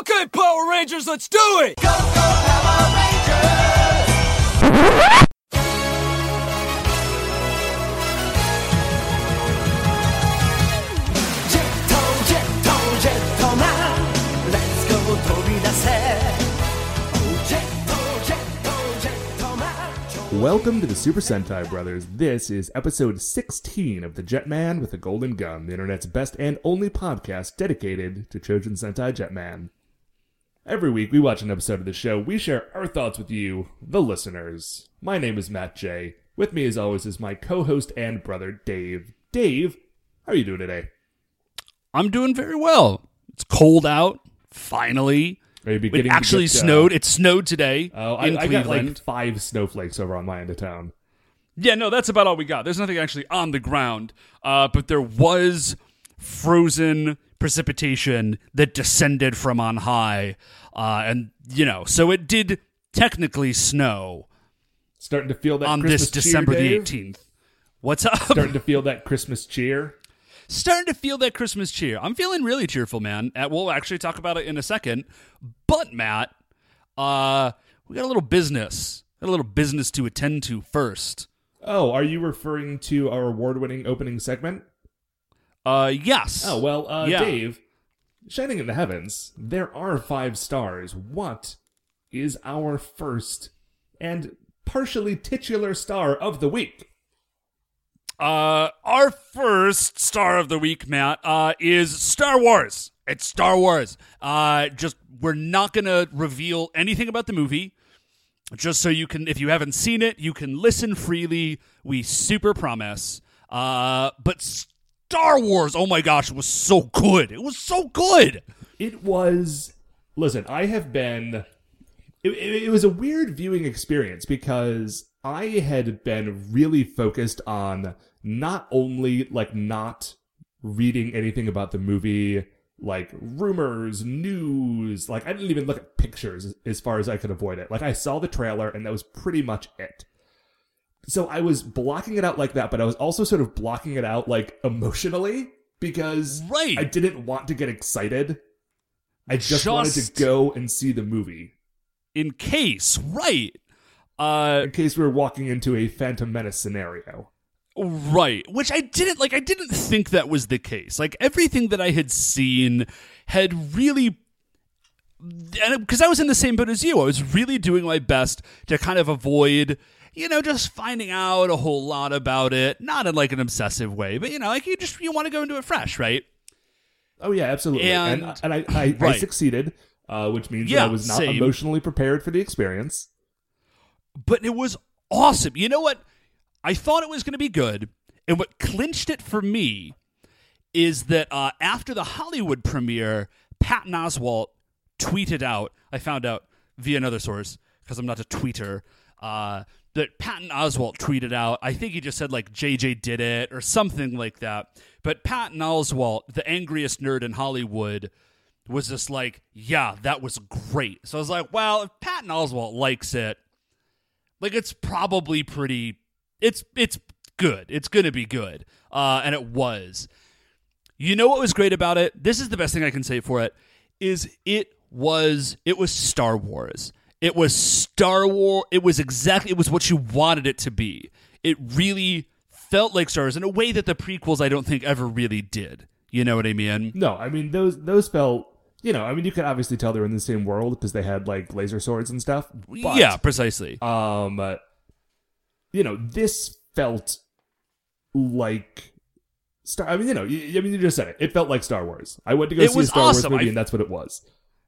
Okay, Power Rangers, let's do it! Welcome to the Super Sentai Brothers. This is episode 16 of The Jetman with a Golden Gun, the internet's best and only podcast dedicated to Chojin Sentai Jetman. Every week we watch an episode of the show, we share our thoughts with you, the listeners. My name is Matt J. With me as always is my co-host and brother Dave. Dave, how are you doing today? I'm doing very well. It's cold out, finally. It actually get, uh, snowed. It snowed today Oh, I, in I got like five snowflakes over on my end of town. Yeah, no, that's about all we got. There's nothing actually on the ground, uh, but there was frozen precipitation that descended from on high, uh, and you know, so it did technically snow Starting to feel that on Christmas this cheer, December the 18th. What's up? Starting to feel that Christmas cheer. starting to feel that Christmas cheer. I'm feeling really cheerful, man. Uh, we'll actually talk about it in a second. But Matt, uh, we got a little business, got a little business to attend to first. Oh, are you referring to our award-winning opening segment? Uh, yes. Oh well, uh, Yeah. Dave, shining in the heavens, there are five stars. What is our first and partially titular star of the week? Uh, our first star of the week, Matt, uh, is Star Wars. It's Star Wars. Uh, just we're not gonna reveal anything about the movie. Just so you can, if you haven't seen it, you can listen freely. We super promise. Uh, but Star Wars, oh my gosh, it was so good. It was so good. It was. Listen, I have been. It, it, it was a weird viewing experience because I had been really focused on not only like not reading anything about the movie, like rumors, news. Like I didn't even look at pictures as far as I could avoid it. Like I saw the trailer and that was pretty much it. So I was blocking it out like that, but I was also sort of blocking it out like emotionally because Right. I didn't want to get excited. I just, wanted to go and see the movie In case, right? Uh, in case we were walking into a Phantom Menace scenario. Right, which I didn't like. I didn't think that was the case. Like everything that I had seen had really, and because I was in the same boat as you. I was really doing my best to kind of avoid, you know, just finding out a whole lot about it. Not in like an obsessive way, but you know, like you just you want to go into it fresh, right? Oh yeah, absolutely. And And- and, I, I, I succeeded, uh, which means that Yeah, I was not same. emotionally prepared for the experience. but it was awesome. You know what? I thought it was going to be good, and what clinched it for me is that uh, after the Hollywood premiere, Patton Oswalt tweeted out. I found out via another source because I'm not a tweeter. Uh, that Patton Oswalt tweeted out. I think he just said like JJ did it or something like that. But Patton Oswalt, the angriest nerd in Hollywood, was just like, "Yeah, that was great." So I was like, "Well, if Patton Oswalt likes it." like it's probably pretty it's it's good it's gonna be good uh and it was you know what was great about it this is the best thing i can say for it is it was it was star wars it was star wars it was exactly it was what you wanted it to be it really felt like star wars in a way that the prequels i don't think ever really did you know what i mean No, I mean those those felt. You know, I mean, you could obviously tell they're in the same world because they had like laser swords and stuff. But, yeah precisely Um, uh, you know, this felt like Star. I mean, you know, you, I mean, you just said it. It felt like Star Wars. I went to go It see a Star Wars movie, I- and that's what it was.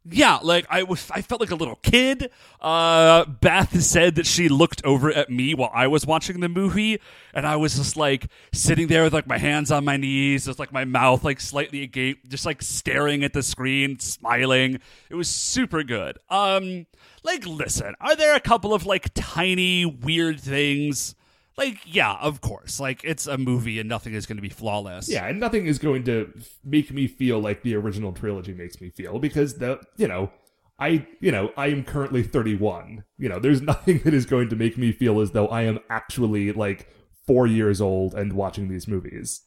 Yeah, like I was, I felt like a little kid. Uh, Beth said that she looked over at me while I was watching the movie, and I was just like sitting there with like my hands on my knees, just like my mouth like slightly agape, just like staring at the screen, smiling. It was super good. Um, like, listen, are there a couple of like tiny weird things? Like, yeah, of course. Like, it's a movie and nothing is going to be flawless. Yeah, and nothing is going to make me feel like the original trilogy makes me feel because the you know I you know I am currently 31. You know, there's nothing that is going to make me feel as though I am actually like 4 years old and watching these movies.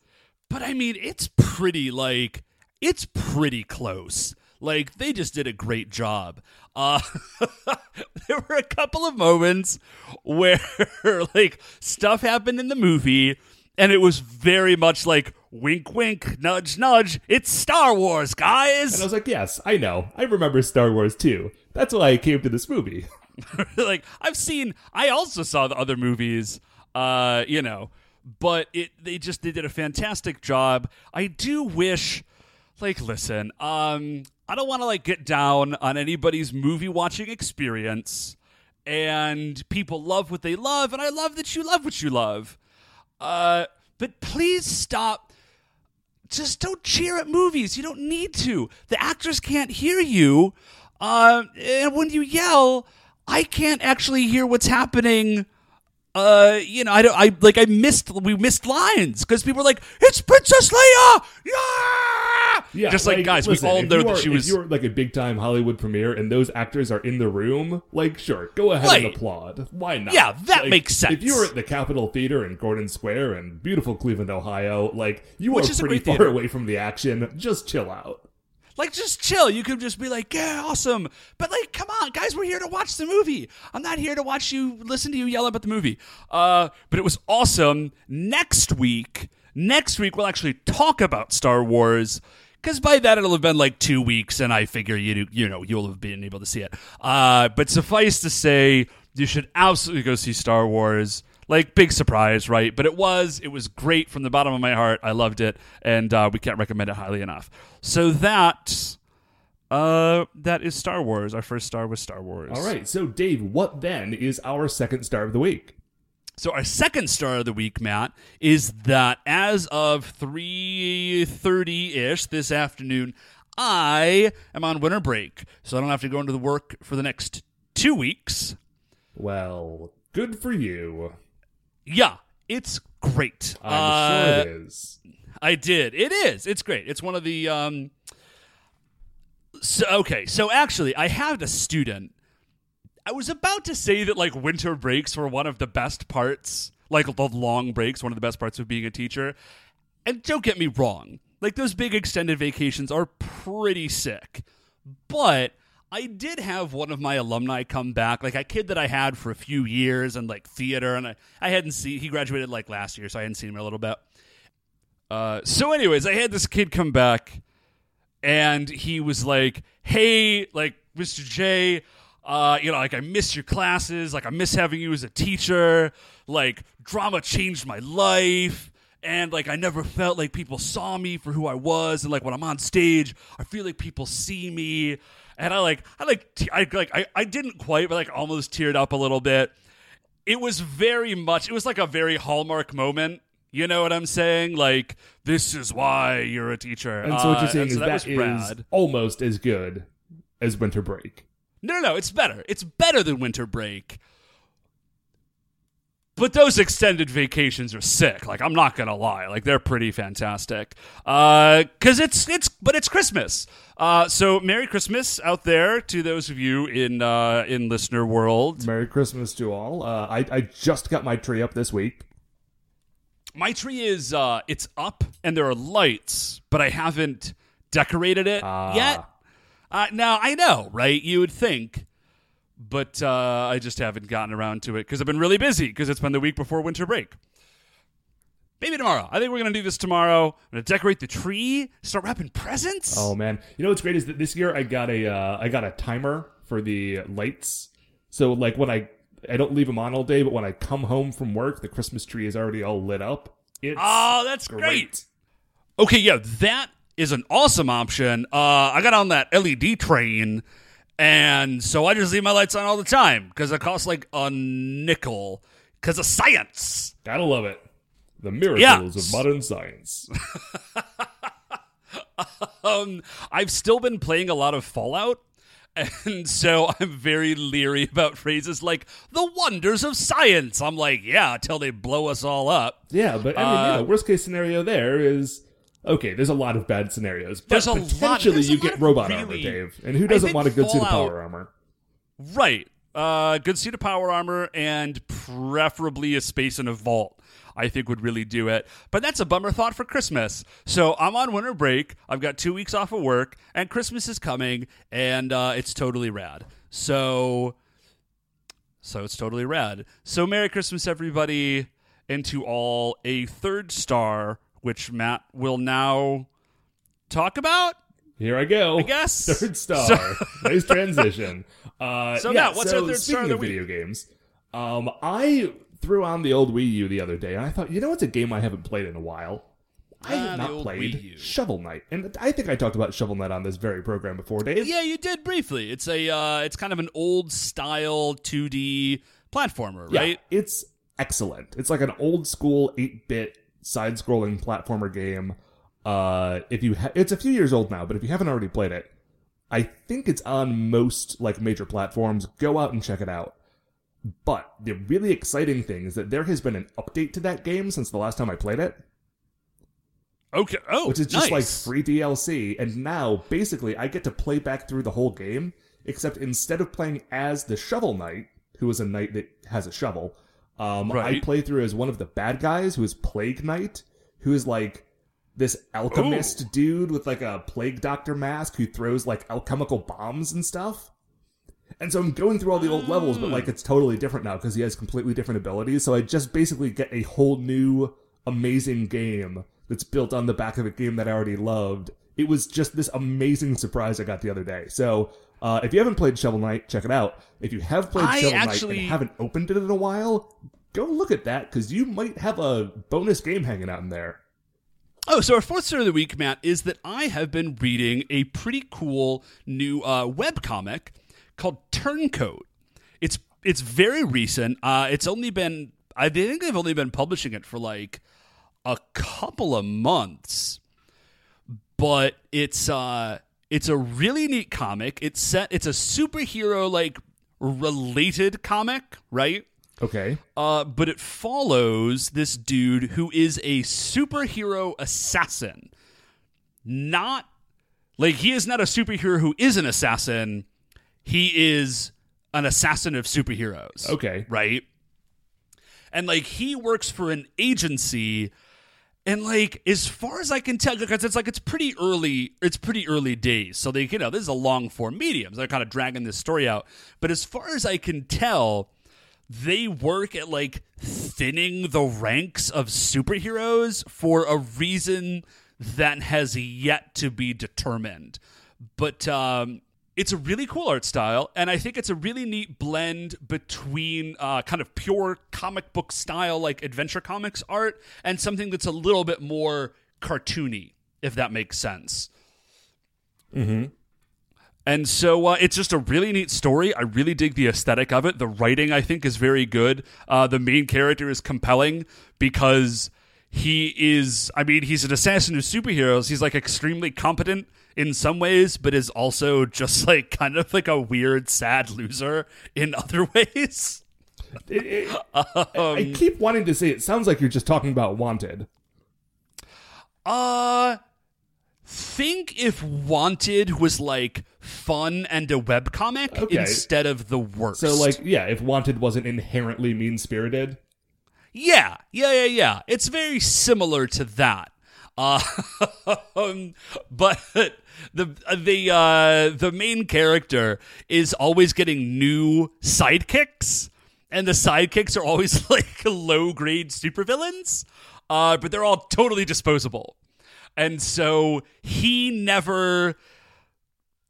But I mean, it's pretty like it's pretty close. Like they just did a great job. Uh, there were a couple of moments where like stuff happened in the movie, and it was very much like wink, wink, nudge, nudge. It's Star Wars, guys. And I was like, yes, I know. I remember Star Wars too. That's why I came to this movie. like I've seen. I also saw the other movies. Uh, you know, but it they just they did a fantastic job. I do wish, like, listen, um, I don't want to like get down on anybody's movie watching experience. And people love what they love, and I love that you love what you love. Uh, but please stop. Just don't cheer at movies. You don't need to. The actors can't hear you. Uh, and when you yell, I can't actually hear what's happening. Uh, you know, I don't. I like. I missed. We missed lines because people were like, "It's Princess Leia!" Yeah, Yeah, Just like, guys, listen, we all know you that she was. If you're like a big time Hollywood premiere and those actors are in the room, like sure, go ahead Right. and applaud. Why not? Yeah, that Like, makes sense. If you were at the Capitol Theater in Gordon Square in beautiful Cleveland, Ohio, like you Which are pretty far theater. away from the action. Just chill out. Like, just chill. You could just be like, yeah, awesome. But, like, come on, guys, we're here to watch the movie. I'm not here to watch you, listen to you yell about the movie. Uh, but it was awesome. Next week, next week, we'll actually talk about Star Wars. Because by that it'll have been like two weeks, and I figure you you know you'll have been able to see it. Uh, but suffice to say, you should absolutely go see Star Wars. Like big surprise, right? But it was it was great from the bottom of my heart. I loved it, and uh, we can't recommend it highly enough. So that uh, that is Star Wars. Our first star was Star Wars. All right. So Dave, what then is our second star of the week? So our second star of the week, Matt, is that as of three thirty ish this afternoon, I am on winter break, so I don't have to go into the work for the next two weeks. Well, good for you. Yeah, it's great. I'm Uh, sure it is. I did. It is. It's great. It's one of the um so okay, so actually I had a student I was about to say that like winter breaks were one of the best parts, like the long breaks, one of the best parts of being a teacher. And don't get me wrong, like those big extended vacations are pretty sick. But I did have one of my alumni come back, like a kid that I had for a few years and like theater, and I, I hadn't seen he graduated like last year, so I hadn't seen him in a little bit. Uh, so, anyways, I had this kid come back, and he was like, "Hey, like Mr. J, uh, you know, like I miss your classes, like I miss having you as a teacher. Like drama changed my life." And like I never felt like people saw me for who I was, and like when I'm on stage, I feel like people see me, and I like I like te- I like I, I didn't quite, but like almost teared up a little bit. It was very much it was like a very hallmark moment. You know what i'm saying? Like this is why you're a teacher. And so what Uh, you're saying and is so that was is almost as good as Winter Break. No no no it's better it's better than winter break but those extended vacations are sick like i'm not gonna lie like they're pretty fantastic uh because it's it's but it's christmas uh so merry christmas out there to those of you in uh in listener world Merry Christmas to all. Uh, I, I just got my tree up this week. My tree is uh it's up and there are lights, but I haven't decorated it Ah. yet. Uh now I know, right? You would think, but uh I just haven't gotten around to it cuz I've been really busy because it's been the week before winter break. Maybe tomorrow. I think we're going to do this tomorrow. I'm going to decorate the tree, start wrapping presents. Oh man, you know what's great is that this year I got a uh, I got a timer for the lights. So like when I I don't leave them on all day, but when I come home from work, the Christmas tree is already all lit up. It's Oh, that's great. great. Okay, yeah, that is an awesome option. Uh, I got on that LED train, and so I just leave my lights on all the time because it costs like a nickel because of science. Gotta love it. The miracles Yeah. of modern science. Um, I've still been playing a lot of Fallout. And so I'm very leery about phrases like the wonders of science. I'm like, yeah, until they blow us all up. Yeah, but I mean, Uh, know, worst case scenario there is okay. There's a lot of bad scenarios, but There's a potentially you get robot armor, Dave. And who doesn't want a good suit of power armor? Right. Uh, good suit of power armor and preferably a space in a vault. I think would really do it. But that's a bummer thought for Christmas. So I'm on winter break. I've got two weeks off of work, and Christmas is coming, and uh, it's totally rad. So, so it's totally rad. So Merry Christmas, everybody, and to all a third star, which Matt will now talk about. Here I go. I guess. Third star. So- nice transition. Uh, So, yeah, Matt, what's so our third speaking star of video games, um, I threw on the old Wii U the other day, and I thought, you know, what's a game I haven't played in a while. I Ah, have the not played Shovel Knight, and I think I talked about Shovel Knight on this very program before, Dave. Yeah, you did briefly. It's a uh, it's kind of an old style 2D platformer, Yeah, right? it's excellent. It's like an old school 8-bit side-scrolling platformer game. Uh, if you ha- it's a few years old now, but if you haven't already played it, I think it's on most like major platforms. Go out and check it out. But the really exciting thing is that there has been an update to that game since the last time I played it, Okay. Oh, which is just like free DLC. And now, basically, I get to play back through the whole game, except instead of playing as the Shovel Knight, who is a knight that has a shovel, um, I play through as one of the bad guys, who is Plague Knight, who is like this alchemist Ooh. dude with like a plague doctor mask who throws like alchemical bombs and stuff. And so I'm going through all the old levels, but like it's totally different now because he has completely different abilities. So I just basically get a whole new amazing game that's built on the back of a game that I already loved. It was just this amazing surprise I got the other day. So uh, if you haven't played Shovel Knight, check it out. If you have played I Shovel actually- Knight and haven't opened it in a while, go look at that because you might have a bonus game hanging out in there. Oh, so our fourth story of the week, Matt, is that I have been reading a pretty cool new uh, web comic called Turncoat. It's it's very recent. Uh, it's only been I think they've only been publishing it for like a couple of months, but it's uh it's a really neat comic. It's set. It's a superhero like related comic, right? Okay. Uh, but it follows this dude who is a superhero assassin. Not like he is not a superhero who is an assassin. He is an assassin of superheroes. Okay. Right? And like he works for an agency and like as far as I can tell, because it's like it's pretty early, it's pretty early days. So they, you know, this is a long form medium. So they're kind of dragging this story out. But as far as I can tell, they work at like thinning the ranks of superheroes for a reason that has yet to be determined. But um, it's a really cool art style, and I think it's a really neat blend between uh, kind of pure comic book style, like adventure comics art, and something that's a little bit more cartoony, if that makes sense. And so uh, it's just a really neat story. I really dig the aesthetic of it. The writing, I think, is very good. Uh, the main character is compelling because he is, I mean, he's an assassin of superheroes. He's like extremely competent in some ways, but is also just like kind of like a weird, sad loser in other ways. It- it- Um, I keep wanting to say it sounds like you're just talking about Wanted. Uh, think if Wanted was like fun and a webcomic Okay. instead of the worst. So, like, yeah, if Wanted wasn't inherently mean spirited. Yeah, yeah, yeah, yeah. It's very similar to that. Uh, but the the uh, the main character is always getting new sidekicks, and the sidekicks are always like low grade supervillains, uh, but they're all totally disposable, and so he never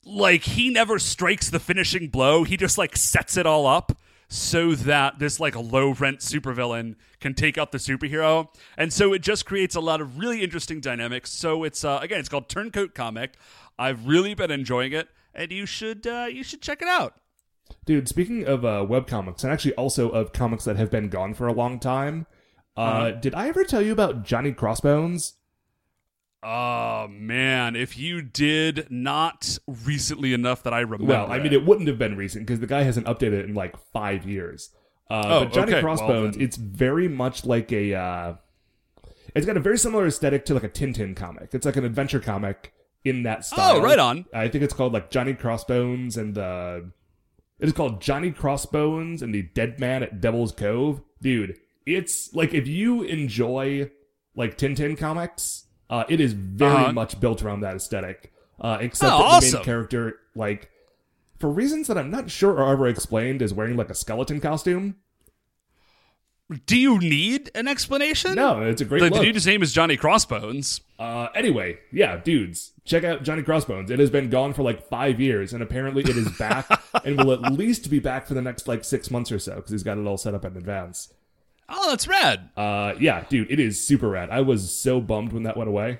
like he never strikes the finishing blow. He just like sets it all up so that this like a low rent supervillain can take out the superhero. And so it just creates a lot of really interesting dynamics. So it's uh, again, it's called Turncoat Comic. I've really been enjoying it, and you should uh, you should check it out. Dude, speaking of uh, web comics, and actually also of comics that have been gone for a long time, uh, Uh-huh. did I ever tell you about Johnny Crossbones? Oh man, if you did not recently enough that I remember. Well, I mean, it wouldn't have been recent because the guy hasn't updated it in like five years. Uh, Oh, but Johnny okay. Crossbones, then- it's very much like a. Uh, it's got a very similar aesthetic to like a Tintin comic. It's like an adventure comic in that style. Oh, right on. I think it's called like Johnny Crossbones and uh, it is called Johnny Crossbones and the Dead Man at Devil's Cove. Dude, it's like if you enjoy like Tintin comics, uh, it is very Uh-huh. much built around that aesthetic. Uh, except Oh, that the main character, like, for reasons that I'm not sure are ever explained, is wearing like a skeleton costume. Do you need an explanation? No, it's a great The, the dude's name is Johnny Crossbones. Uh, anyway, yeah, dudes, check out Johnny Crossbones. It has been gone for like five years, and apparently it is back, and will at least be back for the next like six months or so because he's got it all set up in advance. Oh, that's rad. Uh, yeah, dude, it is super rad. I was so bummed when that went away.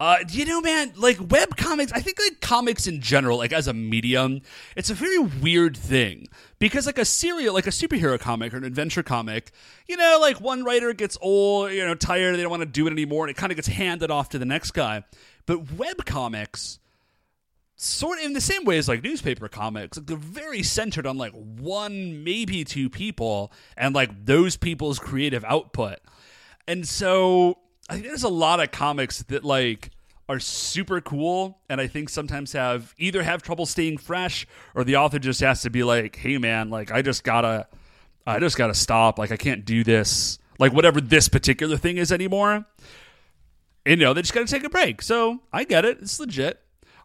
Uh, you know, man, like web comics, I think like comics in general, like as a medium, it's a very weird thing because like a serial, like a superhero comic or an adventure comic, you know, like one writer gets old, you know, tired, they don't want to do it anymore, and it kind of gets handed off to the next guy. But web comics, sort of in the same way as like newspaper comics, like they're very centered on like one, maybe two people, and like those people's creative output. And so I think there's a lot of comics that like are super cool and I think sometimes have either have trouble staying fresh or the author just has to be like, "Hey man, like I just got to I just got to stop. Like I can't do this. Like whatever this particular thing is anymore." And, you know, they just got to take a break. So, I get it. It's legit.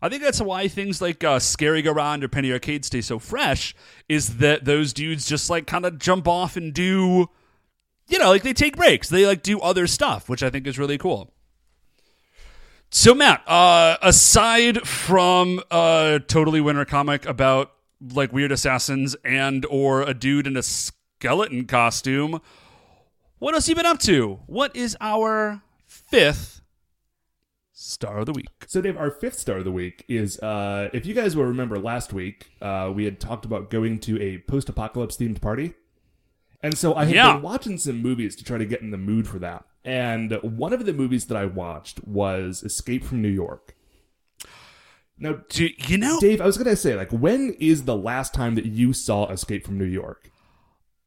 I think that's why things like uh, Scary Go Round or Penny Arcade stay so fresh is that those dudes just like kind of jump off and do you know, like they take breaks. They like do other stuff, which I think is really cool. So Matt, uh, aside from a totally winter comic about like weird assassins and or a dude in a skeleton costume, what else you been up to? What is our fifth star of the week? So, Dave, our fifth star of the week is uh, if you guys will remember last week, uh, we had talked about going to a post apocalypse themed party. And so I had Yeah. been watching some movies to try to get in the mood for that. And one of the movies that I watched was Escape from New York. Now, Do you know? Dave, I was going to say, like, when is the last time that you saw Escape from New York?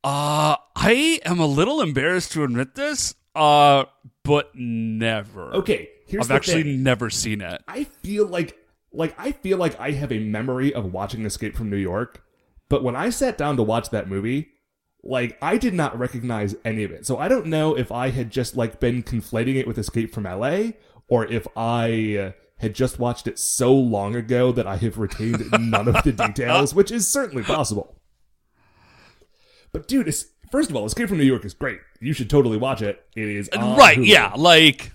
Uh, I am a little embarrassed to admit this. Uh, but never. Okay, here's I've actually thing. never seen it. I feel like like I feel like I have a memory of watching Escape from New York, but when I sat down to watch that movie, like I did not recognize any of it. So I don't know if I had just like been conflating it with Escape from LA or if I uh, had just watched it so long ago that I have retained none of the details, which is certainly possible. But dude, it's, first of all, Escape from New York is great. You should totally watch it. It is right, Hulu. yeah. Like,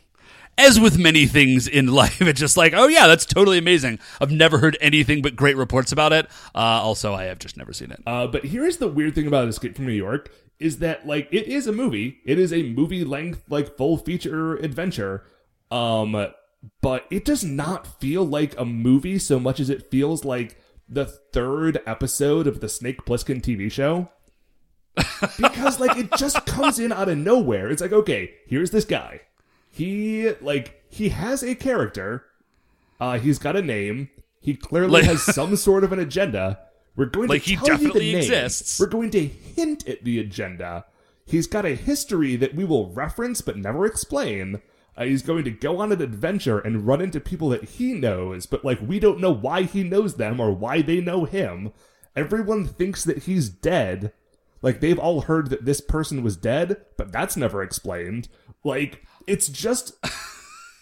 as with many things in life, it's just like, oh, yeah, that's totally amazing. I've never heard anything but great reports about it. Uh, also, I have just never seen it. Uh, but here's the weird thing about Escape from New York is that like it is a movie. It is a movie length like full feature adventure. Um but it does not feel like a movie so much as it feels like the third episode of the Snake Plissken TV show. because like it just comes in out of nowhere. It's like, okay, here's this guy. He like he has a character. Uh he's got a name. He clearly Like- has some sort of an agenda. We're going Like, to he tell you the name. exists. We're going to hint at the agenda. He's got a history that we will reference but never explain. Uh, he's going to go on an adventure and run into people that he knows, but like we don't know why he knows them or why they know him. Everyone thinks that he's dead. Like they've all heard that this person was dead, but that's never explained. Like it's just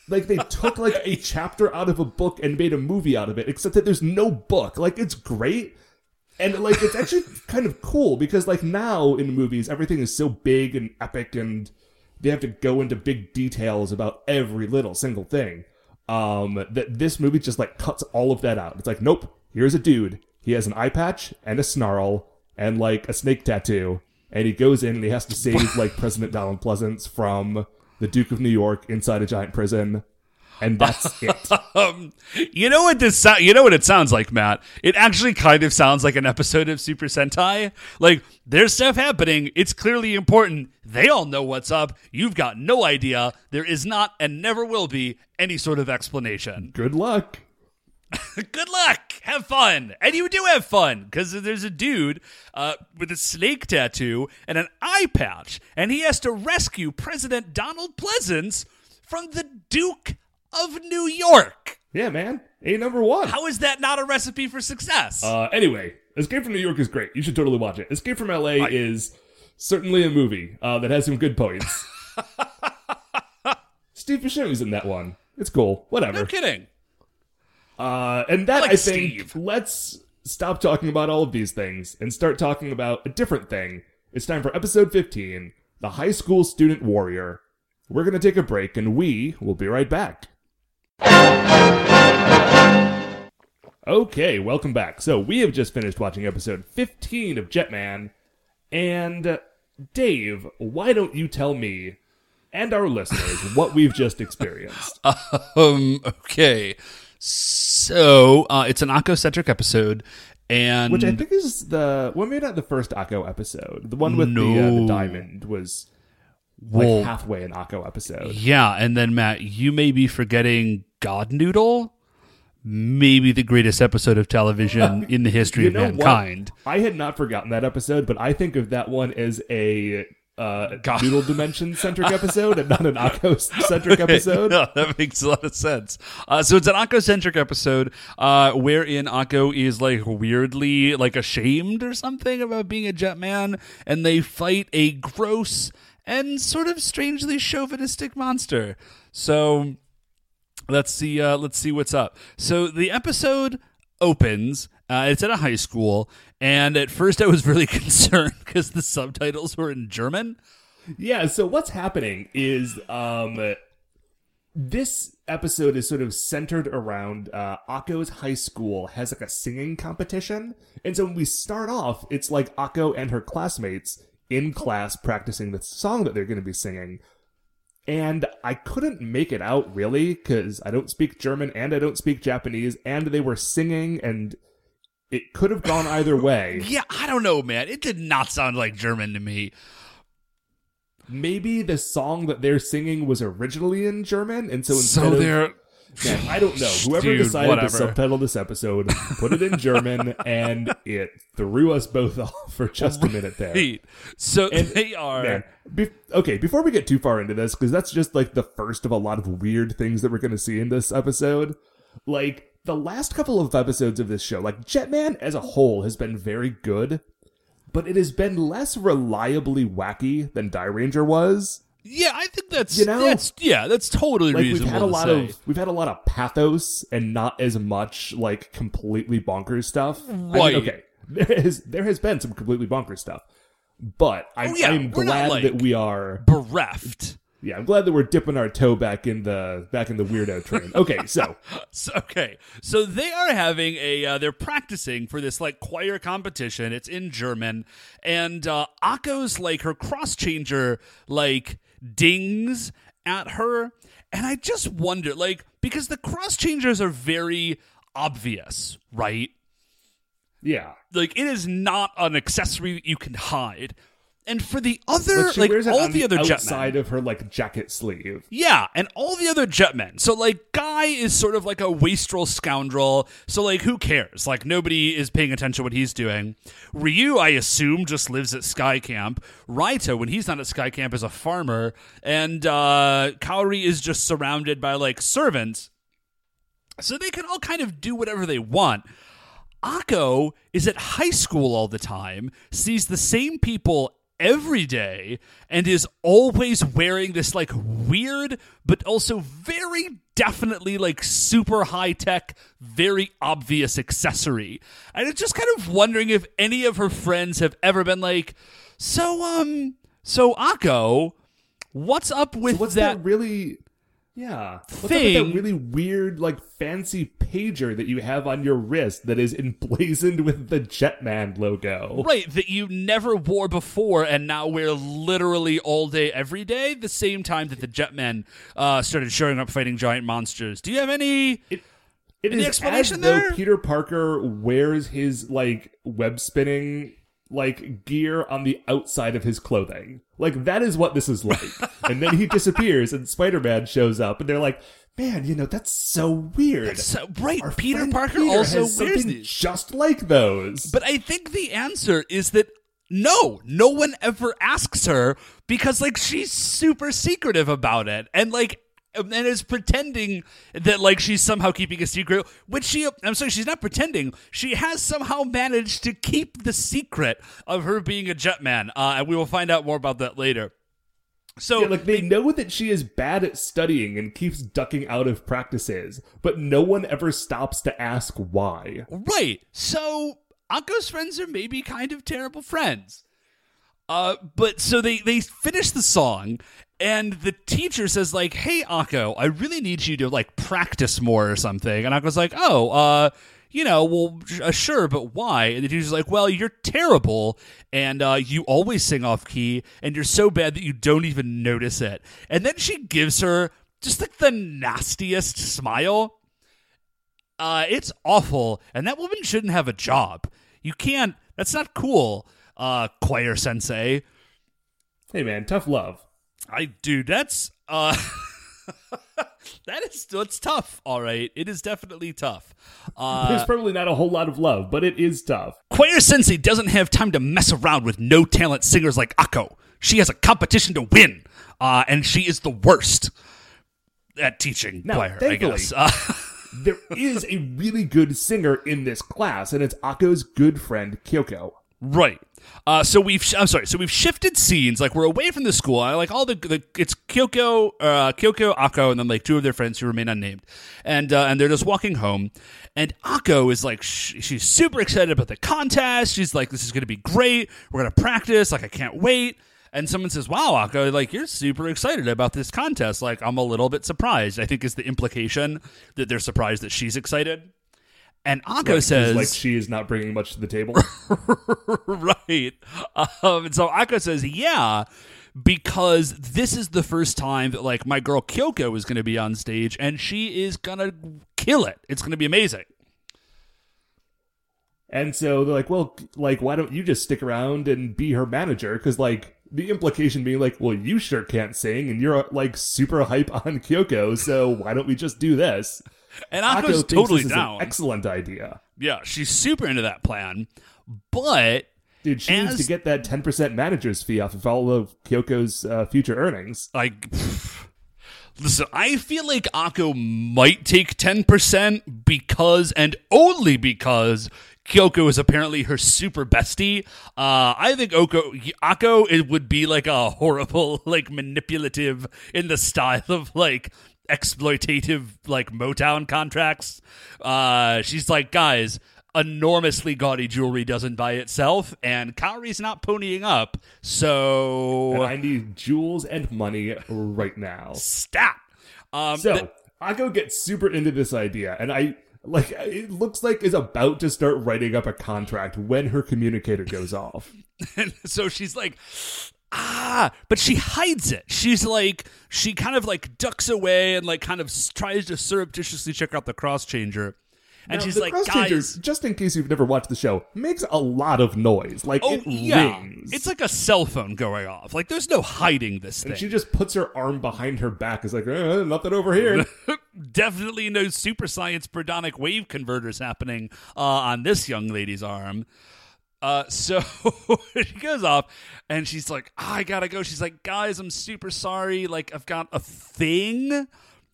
like they took like a chapter out of a book and made a movie out of it, except that there's no book. Like it's great. And like it's actually kind of cool because like now in movies everything is so big and epic and they have to go into big details about every little single thing. Um that this movie just like cuts all of that out. It's like, nope, here's a dude. He has an eye patch and a snarl and like a snake tattoo. And he goes in and he has to save like President Donald Pleasence from the Duke of New York inside a giant prison. And that's it. Um, you know what this so- you know what it sounds like, Matt? It actually kind of sounds like an episode of Super Sentai. Like there's stuff happening. It's clearly important. They all know what's up. You've got no idea. There is not and never will be any sort of explanation. Good luck. Good luck. Have fun. And you do have fun because there's a dude uh, with a snake tattoo and an eye patch, and he has to rescue President Donald Pleasence from the Duke of New York. Yeah, man. A number one. How is that not a recipe for success? Uh, anyway, Escape from New York is great. You should totally watch it. Escape from LA is certainly a movie uh, that has some good points. Steve Buscemi's in that one. It's cool. Whatever. No kidding. Uh, and that like I think Steve. let's stop talking about all of these things and start talking about a different thing. It's time for episode 15, The High School Student Warrior. We're going to take a break and we will be right back. Okay, welcome back. So, we have just finished watching episode 15 of Jetman. And, uh, Dave, why don't you tell me and our listeners what we've just experienced? Um. Okay. So uh, it's an Akko-centric episode, and Which I think is the well, maybe not the first Akko episode. The one with the, uh, the diamond was like Well, halfway an Akko episode. yeah, and then Matt, you may be forgetting God Noodle, maybe the greatest episode of television in the history You of know what? mankind. I had not forgotten that episode, but I think of that one as a uh, noodle dimension centric episode and not an Akko centric episode. no, that makes a lot of sense. Uh, so it's an Akko-centric episode, uh, wherein Akko is like weirdly like ashamed or something about being a Jetman, and they fight a gross and sort of strangely chauvinistic monster. So let's see. Uh, let's see what's up. So the episode opens. Uh, it's at a high school, and at first I was really concerned because the subtitles were in German. Yeah, so what's happening is um this episode is sort of centered around uh Akko's high school has like a singing competition. And so when we start off, it's like Akko and her classmates in class practicing the song that they're going to be singing. And I couldn't make it out really cuz I don't speak German and I don't speak Japanese and they were singing and it could have gone either way. Yeah, I don't know, man. It did not sound like German to me. Maybe the song that they're singing was originally in German and so instead So they're Man, I don't know. Whoever Dude, decided whatever. to subtitle this episode put it in German, and it threw us both off for just a minute there. So And- they are. Man, be- okay, before we get too far into this, because that's just like the first of a lot of weird things that we're going to see in this episode. Like the last couple of episodes of this show, like Jetman as a whole has been very good, but it has been less reliably wacky than Dairanger was. Yeah, I think that's You know? that's yeah, that's totally like we've had a lot say. of we've had a lot of pathos and not as much like completely bonkers stuff. I mean, Right. okay, there has there has been some completely bonkers stuff, but I'm, Oh, yeah, we're not, glad like- that we are. bereft. Yeah, I'm glad that we're dipping our toe back in the back in the weirdo train. Okay, so So, okay, so they are having a uh, they're practicing for this like choir competition. It's in German, and uh, Akko's like her cross changer like dings at her, and I just wonder like because the cross changers are very obvious, right? yeah, Like it is not an accessory that you can hide. And for the other, like all the, other outside jetmen, of her like jacket sleeve. yeah, and all the other jetmen. So like, Guy is sort of like a wastrel scoundrel. So like, who cares? Like nobody is paying attention to what he's doing. Ryu, I assume, just lives at Sky Camp. Raita, when he's not at Sky Camp, is a farmer, and uh, Kaori is just surrounded by like servants. So they can all kind of do whatever they want. Akko is at high school all the time, sees the same people every day, and is always wearing this like weird, but also very definitely like super high tech, very obvious accessory. And it's just kind of wondering if any of her friends have ever been like, so, um, so Akko, what's up with What's that? that, really? Yeah, what's with that really weird, like fancy pager that you have on your wrist that is emblazoned with the Jetman logo? Right, that you never wore before and now wear literally all day, every day, the same time that the Jetmen uh, started showing up fighting giant monsters. Do you have any. It, it Any is explanation as though there? Peter Parker wears his like web spinning like gear on the outside of his clothing. Like that is what this is like. and then he disappears and Spider-Man shows up and they're like, "Man, you know, that's so weird." So, right, Our Peter Parker Peter also has wears these. just like those. But I think the answer is that no, no one ever asks her because, like, she's super secretive about it. And, like, and is pretending that like she's somehow keeping a secret which she i'm sorry she's not pretending she has somehow managed to keep the secret of her being a jetman uh, and we will find out more about that later so Yeah, like they know that she is bad at studying and keeps ducking out of practices, but no one ever stops to ask why. Right. So Akko's friends are maybe kind of terrible friends. Uh, but so they they finish the song, and the teacher says like, "Hey, Akko, I really need you to like practice more or something." And Akko's like, "Oh, uh." You know, well, uh, sure, but why? And the teacher's like, well, you're terrible, and uh, you always sing off key, and you're so bad that you don't even notice it. And then she gives her just like the nastiest smile. Uh, it's awful, and that woman shouldn't have a job. You can't. That's not cool, uh, choir sensei. Hey man, tough love. I dude, that's uh, that is it's tough. All right, it is definitely tough. Uh, There's probably not a whole lot of love, but it is tough. choir sensei doesn't have time to mess around with no talent singers like Akko. She has a competition to win, uh, and she is the worst at teaching Now, choir. I thankfully- guess. Uh, There is a really good singer in this class, and it's Akko's good friend Kyoko. Right. Uh, so we've I'm sorry. So we've shifted scenes. Like we're away from the school. I like all the, the it's Kyoko, uh, Kyoko, Akko, and then like two of their friends who remain unnamed, and uh, and they're just walking home. And Akko is like sh- she's super excited about the contest. She's like, this is going to be great. We're gonna practice. Like I can't wait. And someone says, "Wow, Akko, like you're super excited about this contest." Like I'm a little bit surprised. I think is the implication that they're surprised that she's excited. And Akko Like, says, like she is not bringing much to the table. right. Um, and so Akko says, yeah, because this is the first time that like my girl Kyoko is going to be on stage, and she is gonna kill it. It's going to be amazing. and so they're like, well, like, why don't you just stick around and be her manager? Because, like, the implication being like, well, you sure can't sing, and you're, like, super hype on Kyoko, so why don't we just do this? And Akko's thinks totally this is an down. excellent idea. yeah, she's super into that plan, but Dude, she needs to get that 10% manager's fee off of all of Kyoko's uh, future earnings. like. Listen, I feel like Akko might take 10% because, and only because, Kyoko is apparently her super bestie. Uh, I think Oko, Akko it would be like a horrible, like manipulative in the style of like exploitative, like Motown contracts. Uh, she's like, guys, enormously gaudy jewelry doesn't buy itself, and Kaori's not ponying up, so And I need jewels and money right now. Stop. Um, So, th- Akko gets super into this idea, and I. Like it looks like is about to start writing up a contract when her communicator goes off. And so she's like, ah, but she hides it. She's like, she kind of like ducks away and like kind of tries to surreptitiously check out the cross changer. And Now, she's like, changer, guys, just in case you've never watched the show, makes a lot of noise. Like oh it yeah, rings. it's like a cell phone going off. Like there's no hiding this thing. and she just puts her arm behind her back. Is like uh, nothing over here. Definitely no super science birdonic wave converters happening uh, on this young lady's arm. Uh, so she goes off and she's like, "Ah, I gotta go. She's like, guys, I'm super sorry. Like, I've got a thing.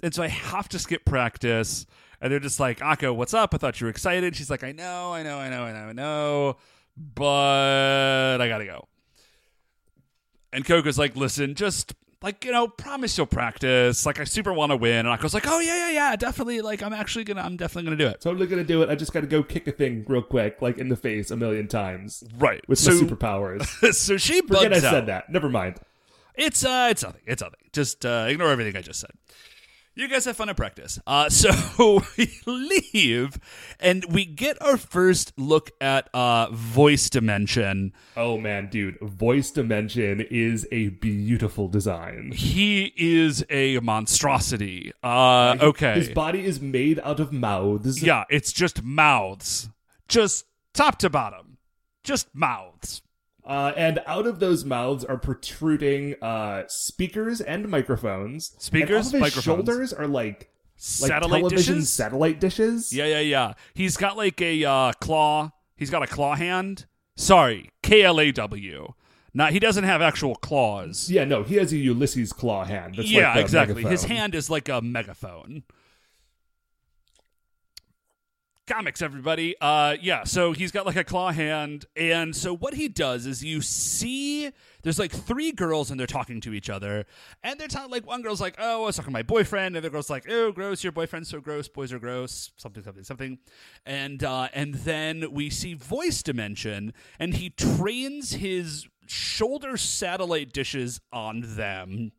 And so I have to skip practice. And they're just like, Akko, what's up? I thought you were excited. She's like, I know, I know, I know, I know, I know. But I gotta go. And Kyoko's like, listen, just like, you know, promise you'll practice. Like I super want to win. And Akko's like, oh yeah, yeah, yeah, definitely. Like I'm actually gonna I'm definitely gonna do it. totally gonna do it. I just gotta go kick a thing real quick, like in the face a million times Right. with so, my superpowers. so she bugs Forget I out. said that. Never mind. It's uh, it's nothing. It's nothing. Just uh, ignore everything I just said. You guys have fun at practice. Uh, so we leave, and we get our first look at uh, voice dimension. Oh man, dude, voice dimension is a beautiful design. He is a monstrosity. Uh, okay, His body is made out of mouths. yeah, it's just mouths, just top to bottom, just mouths. Uh, and out of those mouths are protruding uh, speakers and microphones. Speakers, and off of his microphones. shoulders are like like Satellite television dishes? satellite dishes. Yeah, yeah, yeah. He's got like a uh, claw. He's got a claw hand. Sorry, K L A W. Not he doesn't have actual claws. Yeah, no, he has a Ulysses Klaw hand. That's yeah, like exactly. His hand is like a megaphone. Comics, everybody. Uh, yeah. So he's got like a claw hand, and so what he does is you see there's like three girls and they're talking to each other, and they're talking like one girl's like, "Oh, I was talking to my boyfriend," and the girl's like, "Oh, gross, your boyfriend's so gross. Boys are gross." Something, something, something, and uh, and then we see voice dimension, and he trains his shoulder satellite dishes on them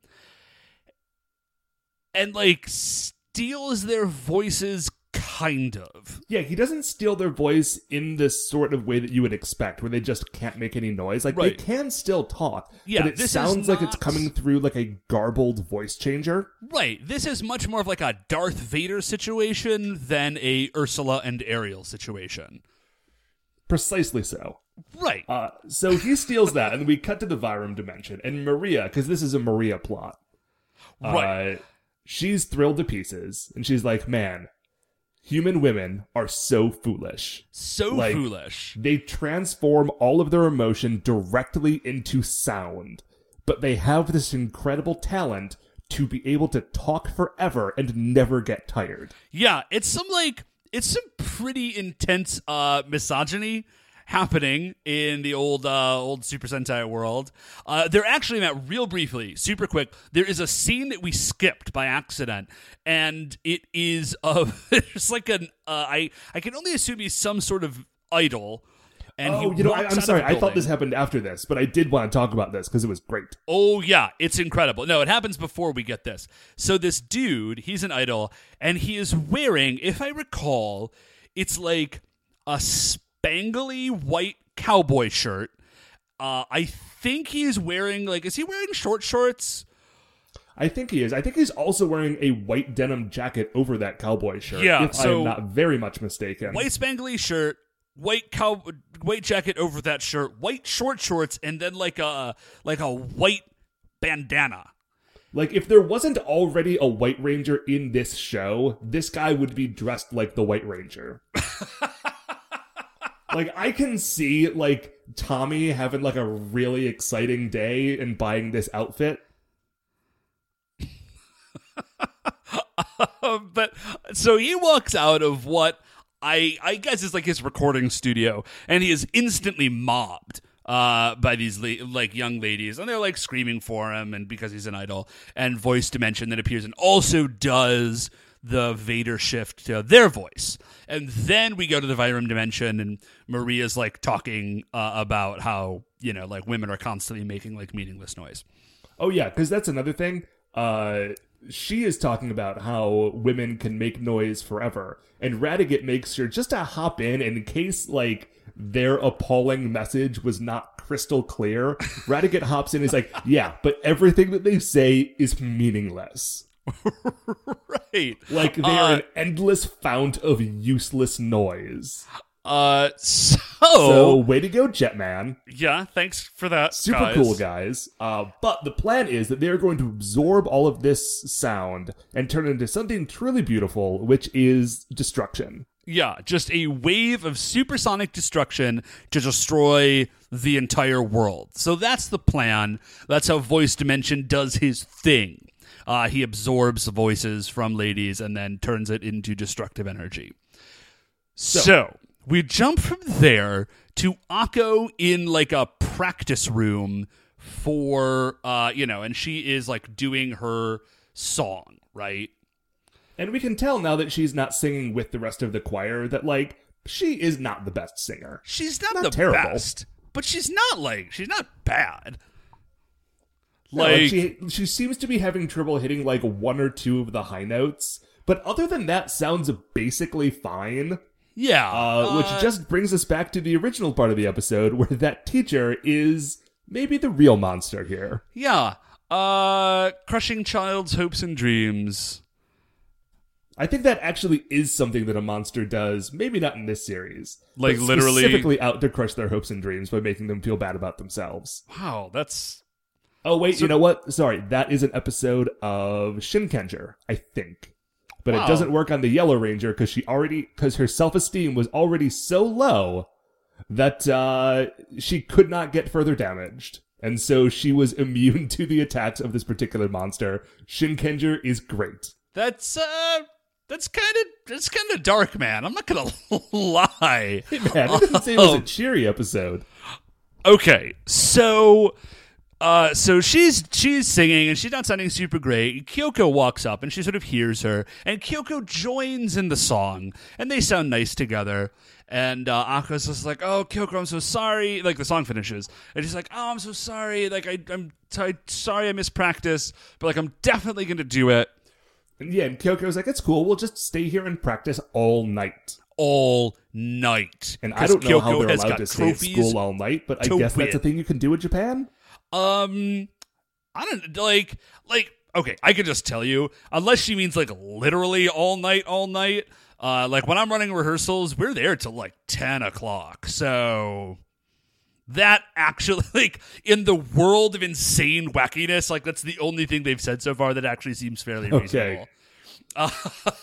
and like steals their voices kind of Yeah, he doesn't steal their voice in this sort of way that you would expect, where they just can't make any noise. Like Right. they can still talk, Yeah, but it sounds like it's coming through like a garbled voice changer. right this is much more of like a darth vader situation than a ursula and ariel situation Precisely so. right Uh, so he steals that, and we cut to the Vyram dimension, and Maria, because this is a Maria plot. right Uh, she's thrilled to pieces, and she's like, "Man, human women are so foolish. so like- foolish They transform all of their emotion directly into sound, but they have this incredible talent to be able to talk forever and never get tired." yeah it's some like it's some pretty intense uh misogyny happening in the old uh, old Super Sentai world. Uh, there actually, Matt, real briefly, super quick, there is a scene that we skipped by accident, and it is of it's like an uh, I I can only assume he's some sort of idol. And oh, you know, I, I'm sorry. I thought this happened after this, but I did want to talk about this because it was great. Oh yeah, it's incredible. No, it happens before we get this. So this dude, he's an idol, and he is wearing, if I recall, it's like a spangly white cowboy shirt. Uh, I think he's wearing like, is he wearing short shorts? I think he is. I think he's also wearing a white denim jacket over that cowboy shirt. Yeah, if so- I'm not very much mistaken. White spangly shirt, white cow, white jacket over that shirt, white short shorts, and then like a like a white bandana. Like if there wasn't already a White Ranger in this show, this guy would be dressed like the White Ranger. like I can see like Tommy having like a really exciting day and buying this outfit. but so he walks out of what I I guess is like his recording studio, and he is instantly mobbed uh, by these la- like young ladies, and they're like screaming for him, and because he's an idol, and voice dimension that appears and also does the Vader shift to their voice, and then we go to the Vyram dimension, and Maria's like talking uh, about how you know like women are constantly making like meaningless noise. Oh yeah, because that's another thing. Uh, she is talking about how women can make noise forever, and Radiguet makes sure just to hop in in case like their appalling message was not crystal clear. Radiguet hops in and is like, "Yeah, but everything that they say is meaningless. Right. Like they Uh, are an endless fount of useless noise." Uh, so, So way to go, Jetman. yeah, thanks for that. super guys. cool guys uh, but the plan is that they're going to absorb all of this sound and turn it into something truly beautiful which is destruction Yeah, just a wave of supersonic destruction to destroy the entire world. So that's the plan. That's how Voice Dimension does his thing. Uh, he absorbs voices from ladies and then turns it into destructive energy. So, we jump from there to Akko in like a practice room for uh, you know, and she is like doing her song, right? and we can tell now that she's not singing with the rest of the choir that like she is not the best singer She's not, Not the terrible. best, but she's not like she's not bad. No, Like, she she seems to be having trouble hitting like one or two of the high notes but other than that sounds basically fine yeah, uh, which uh, just brings us back to the original part of the episode where that teacher is maybe the real monster here yeah, uh, crushing child's hopes and dreams. I think that actually is something that a monster does. Maybe not in this series, Like, literally- specifically out to crush their hopes and dreams by making them feel bad about themselves. Wow, that's Oh wait, you know what? Sorry, that is an episode of Shinkenger, I think. But Wow. it doesn't work on the Yellow Ranger because she already because her self esteem was already so low that uh, she could not get further damaged. And so she was immune to the attacks of this particular monster. Shinkenger is great. That's uh that's kind of that's kind of dark, man. I'm not gonna lie. Hey man, I didn't say it was a cheery episode. Okay, so uh, so she's she's singing and she's not sounding super great. Kyoko walks up and she sort of hears her, and Kyoko joins in the song, and they sound nice together. And uh, Akko's just like, "Oh, Kyoko, I'm so sorry." Like the song finishes, and she's like, "Oh, I'm so sorry. Like I, I'm t- sorry I missed practice, but like I'm definitely gonna do it And yeah, and Kyoko's like, it's cool. We'll just stay here and practice all night. all night." And I don't know how they're allowed to stay at school all night, but I guess that's a thing you can do in Japan. Um, I don't like like okay. I could just tell you, unless she means like literally all night, all night. Uh, like when I'm running rehearsals, we're there till like ten o'clock. So that actually, like in the world of insane wackiness, like that's the only thing they've said so far that actually seems fairly Okay. reasonable.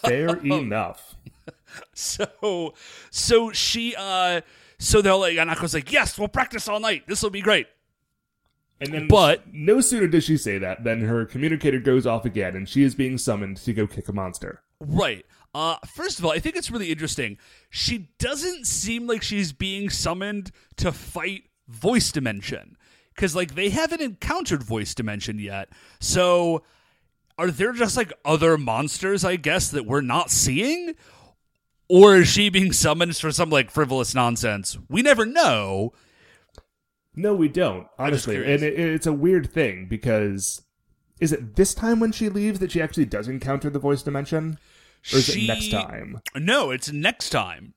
Fair enough. So, so she, uh, so they're like, Anako's like, yes, we'll practice all night. This will be great. And then, But- no sooner does she say that than her communicator goes off again, and she is being summoned to go kick a monster. Right. Uh, first of all, I think it's really interesting. She doesn't seem like she's being summoned to fight Voice Dimension. Because, like, they haven't encountered Voice Dimension yet. So, are there just, like, other monsters, I guess, that we're not seeing? Or is she being summoned for some, like, frivolous nonsense? We never know. No, we don't, honestly. And it, it's a weird thing because is it this time when she leaves that she actually does encounter the voice dimension? Or is She- it next time? No, it's next time.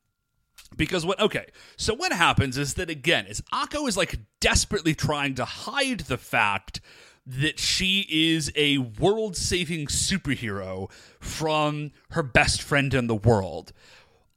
Because what okay, so what happens is that again, is Akko is like desperately trying to hide the fact that she is a world saving superhero from her best friend in the world.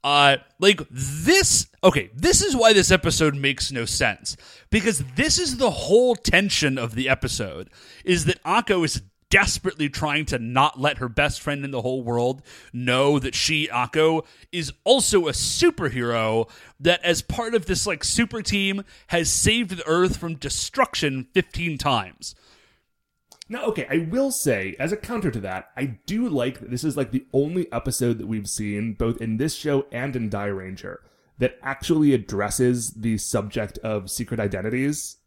Uh like this okay, this is why this episode makes no sense. Because this is the whole tension of the episode is that Akko is desperately trying to not let her best friend in the whole world know that she Akko is also a superhero that as part of this like super team has saved the earth from destruction 15 times. Now, okay, I will say, as a counter to that, I do like that this is like the only episode that we've seen, both in this show and in Dairanger, that actually addresses the subject of secret identities.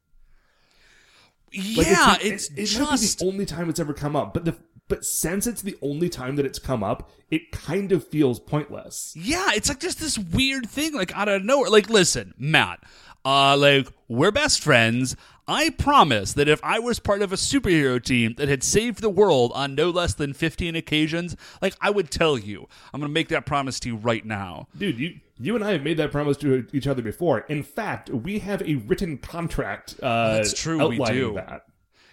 Like, yeah, it's it, it just the only time it's ever come up, but the but since it's the only time that it's come up, it kind of feels pointless. Yeah, it's like just this weird thing, like out of nowhere. Like, listen, Matt, uh, like we're best friends. I promise that if I was part of a superhero team that had saved the world on no less than fifteen occasions, like I would tell you. I'm gonna make that promise to you right now. Dude, you you and I have made that promise to each other before. In fact, we have a written contract uh That's true, we do. that.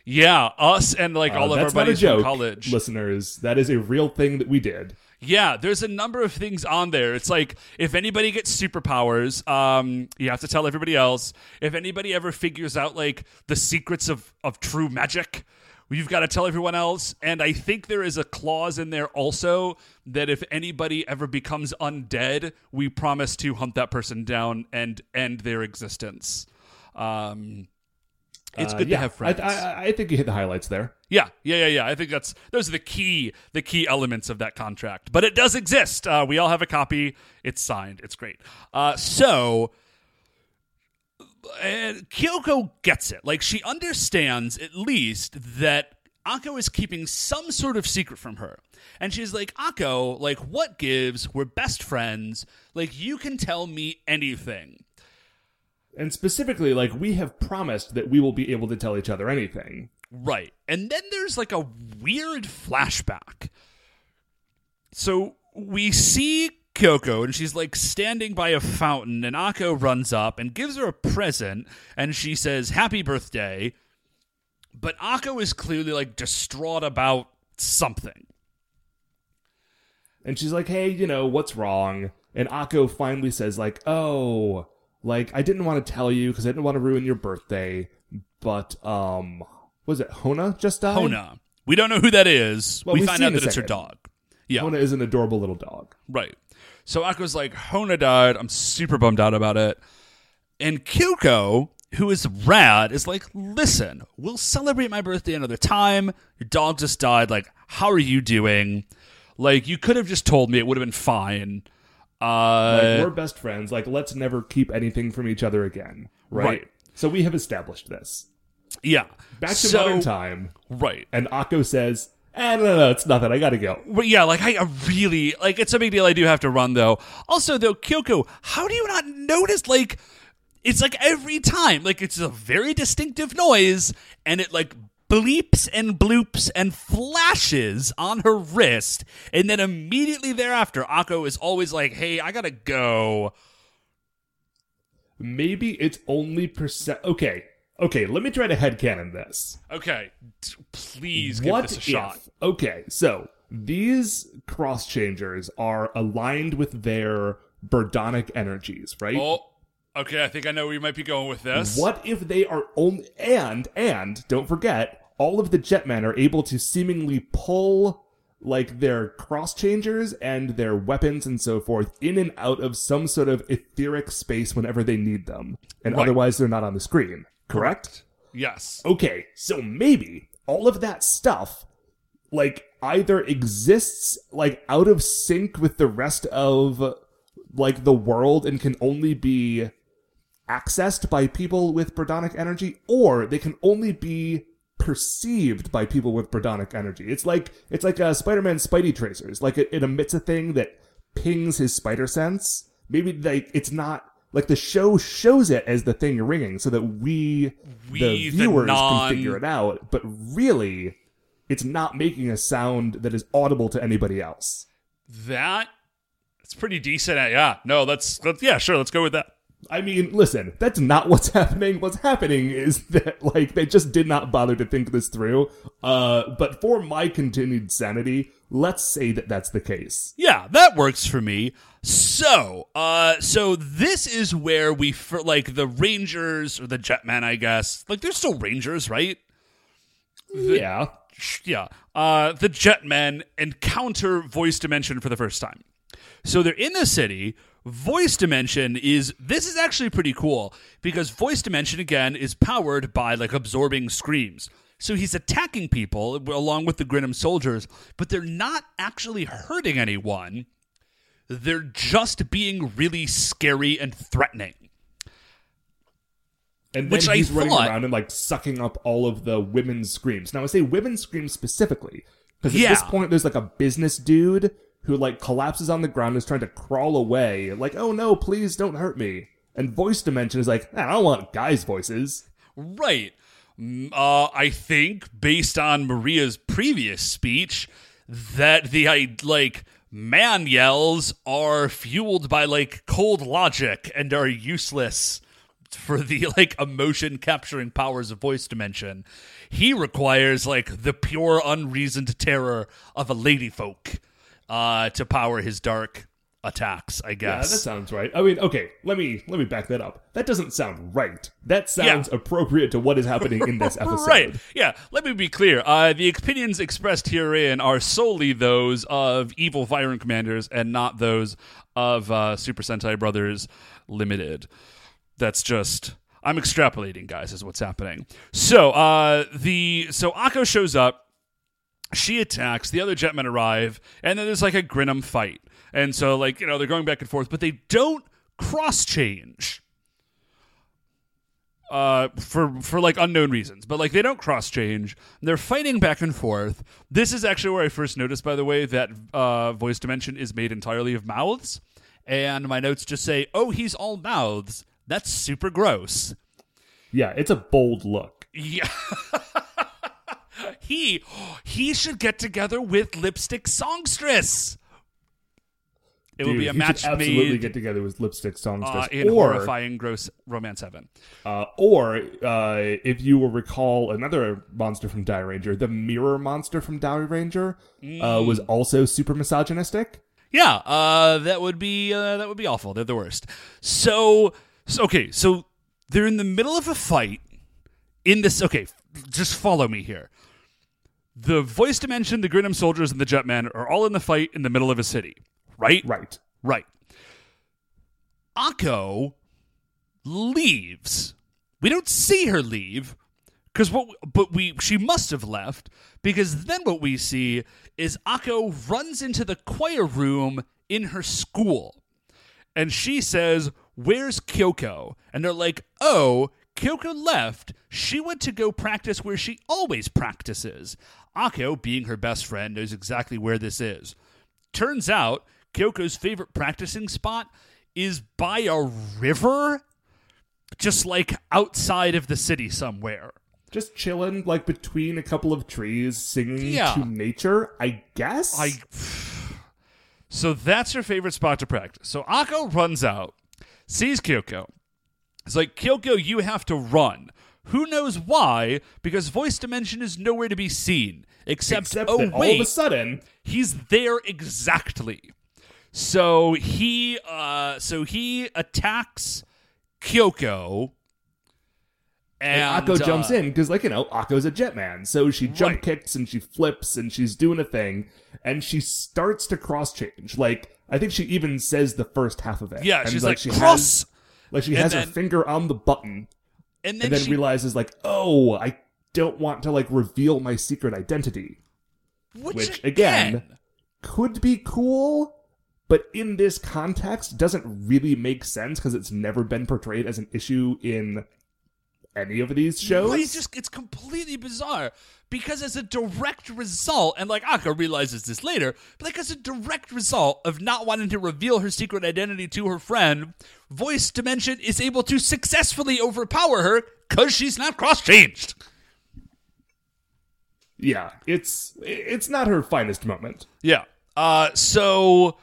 Yeah, us and like Uh, all of our that's not a buddies from college. listeners. That is a real thing that we did. Yeah, there's a number of things on there. It's like if anybody gets superpowers, um, you have to tell everybody else. If anybody ever figures out like the secrets of of true magic, you've got to tell everyone else. And I think there is a clause in there also that if anybody ever becomes undead, we promise to hunt that person down and end their existence. Um, it's Uh, good yeah, to have friends. I, I, I think you hit the highlights there. Yeah, yeah, yeah, yeah. I think that's those are the key the key elements of that contract. But it does exist. Uh, we all have a copy. It's signed. It's great. Uh, so and Kyoko gets it. Like she understands at least that Akko is keeping some sort of secret from her. And she's like, Akko, like what gives? We're best friends. Like you can tell me anything. And specifically, like we have promised that we will be able to tell each other anything. Right. And then there's like a weird flashback. So we see Kyoko and she's like standing by a fountain and Akko runs up and gives her a present and she says happy birthday. But Akko is clearly like distraught about something. And she's like, "Hey, you know what's wrong?" And Akko finally says, "Like, oh, like I didn't want to tell you because I didn't want to ruin your birthday, but um, was it Hona just died? Hona. We don't know who that is. Well, we find out that it's her dog. Yeah. Hona is an adorable little dog. Right. So Akko's like, Hona died. I'm super bummed out about it. And Kyoko who is rad, is like, listen, we'll celebrate my birthday another time. Your dog just died. Like, how are you doing? Like, you could have just told me; it would have been fine. Uh, Like, we're best friends. Like, let's never keep anything from each other again. Right. Right. So we have established this. yeah. Back to so, modern time, Right. and Akko says, eh, no, no, no, it's nothing. I gotta go. But yeah, like I I really like it's a big deal. I do have to run though. Also, though, Kyoko, how do you not notice? Like, it's like every time, like it's a very distinctive noise, and it like bleeps and bloops and flashes on her wrist, and then immediately thereafter, Akko is always like, "Hey, I gotta go." Maybe it's only percent. Okay. Okay, let me try to headcanon this. Okay, please give what this a if, shot. Okay, so these cross changers are aligned with their Birdonic energies, right? Oh, okay. I think I know where you might be going with this. What if they are only and and don't forget, all of the Jetmen are able to seemingly pull like their cross changers and their weapons and so forth in and out of some sort of etheric space whenever they need them, and Right. otherwise they're not on the screen. Correct? Yes. Okay, so maybe all of that stuff like either exists like out of sync with the rest of like the world and can only be accessed by people with Birdonic energy, or they can only be perceived by people with Birdonic energy. It's like it's like a Spider-Man Spidey tracers. Like it, it emits a thing that pings his spider sense. Maybe like it's not like the show shows it as the thing ringing so that we, We, the the viewers non- can figure it out, but really it's not making a sound that is audible to anybody else. That it's pretty decent. At, yeah. No, let's, let's yeah, sure. Let's go with that. I mean, listen, that's not what's happening. What's happening is that, like, they just did not bother to think this through. Uh, but for my continued sanity, let's say that that's the case. Yeah, that works for me. So, uh, so this is where we for like the Rangers or the Jetman, I guess. Like they're still Rangers, right? yeah. Yeah. Uh, the Jetmen encounter Voice Dimension for the first time. So they're in the city. Voice Dimension is this is actually pretty cool because Voice Dimension again is powered by like absorbing screams. So he's attacking people along with the Grinam soldiers, but they're not actually hurting anyone. They're just being really scary and threatening. And then Which I he's running thought- around and, like, sucking up all of the women's screams. Now, I say women's screams specifically because at Yeah. this point, there's, like, a business dude who, like, collapses on the ground and is trying to crawl away. Like, oh no, please don't hurt me. And Voice Dimension is like, I don't want guys' voices. Right. Mm, Uh, I think based on Maria's previous speech, that the like man yells are fueled by like cold logic and are useless for the like emotion capturing powers of voice dimension. He requires like the pure unreasoned terror of a lady folk uh, to power his dark attacks. I guess. Yeah, that sounds right. I mean, okay, let me let me back that up. That doesn't sound right. That sounds appropriate to what is happening in this episode. Right. Yeah. Let me be clear. Uh, the opinions expressed herein are solely those of evil Vyram commanders and not those of uh, Super Sentai Brothers Limited. That's just I'm extrapolating, guys. Is what's happening. So uh, the so Akko shows up. She attacks. The other Jetmen arrive, and then there's like a Grinam fight. And so, like you know, they're going back and forth, but they don't cross change uh, for for like unknown reasons, but like they don't cross change. They're fighting back and forth. This is actually where I first noticed, by the way, that uh, voice dimension is made entirely of mouths, and my notes just say, "Oh, he's all mouths." That's super gross. Yeah, it's a bold look. Yeah. he he should get together with lipstick songstress. It will Dude, be a match absolutely made get together with lipstick songstress, uh, in or horrifying gross romance heaven. uh, or uh, if you will recall another monster from Dairanger, the mirror monster from Dairanger, uh, was also super misogynistic. Yeah, uh, that would be uh, that would be awful. They're the worst. So, so okay, so they're in the middle of a fight in this. Okay, just follow me here. The voice dimension, the Grinam soldiers, and the Jetman are all in the fight in the middle of a city, right? Right. Right. Akko leaves We don't see her leave because what but we she must have left because then what we see is Akko runs into the choir room in her school and she says, "Where's Kyoko?" And they're like, "Oh, Kyoko left. She went to go practice where she always practices." Akko, being her best friend, knows exactly where this is. Turns out, Kyoko's favorite practicing spot is by a river, just like outside of the city somewhere. Just chilling, like between a couple of trees, singing Yeah. to nature, I guess. I. So that's her favorite spot to practice. So Akko runs out, sees Kyoko. It's like, Kyoko, you have to run. Who knows why? Because Voice Dimension is nowhere to be seen. Except, Except oh, that all of a sudden, he's there exactly. So he uh so he attacks Kyoko and, and Akko jumps uh, in because, like you know, Akko's a Jetman, so she jump Right. kicks and she flips and she's doing a thing, and she starts to cross change. Like I think she even says the first half of it. Yeah, and, she's like, she cross like she and has then- her finger on the button, and then, and then she realizes like, oh, I don't want to like reveal my secret identity. which, which, again, could be cool, but in this context doesn't really make sense because it's never been portrayed as an issue in any of these shows. It's just it's completely bizarre because as a direct result, and like Akko realizes this later, but like as a direct result of not wanting to reveal her secret identity to her friend, Voice Dimension is able to successfully overpower her because she's not cross changed. yeah, it's it's not her finest moment. Yeah. Uh, so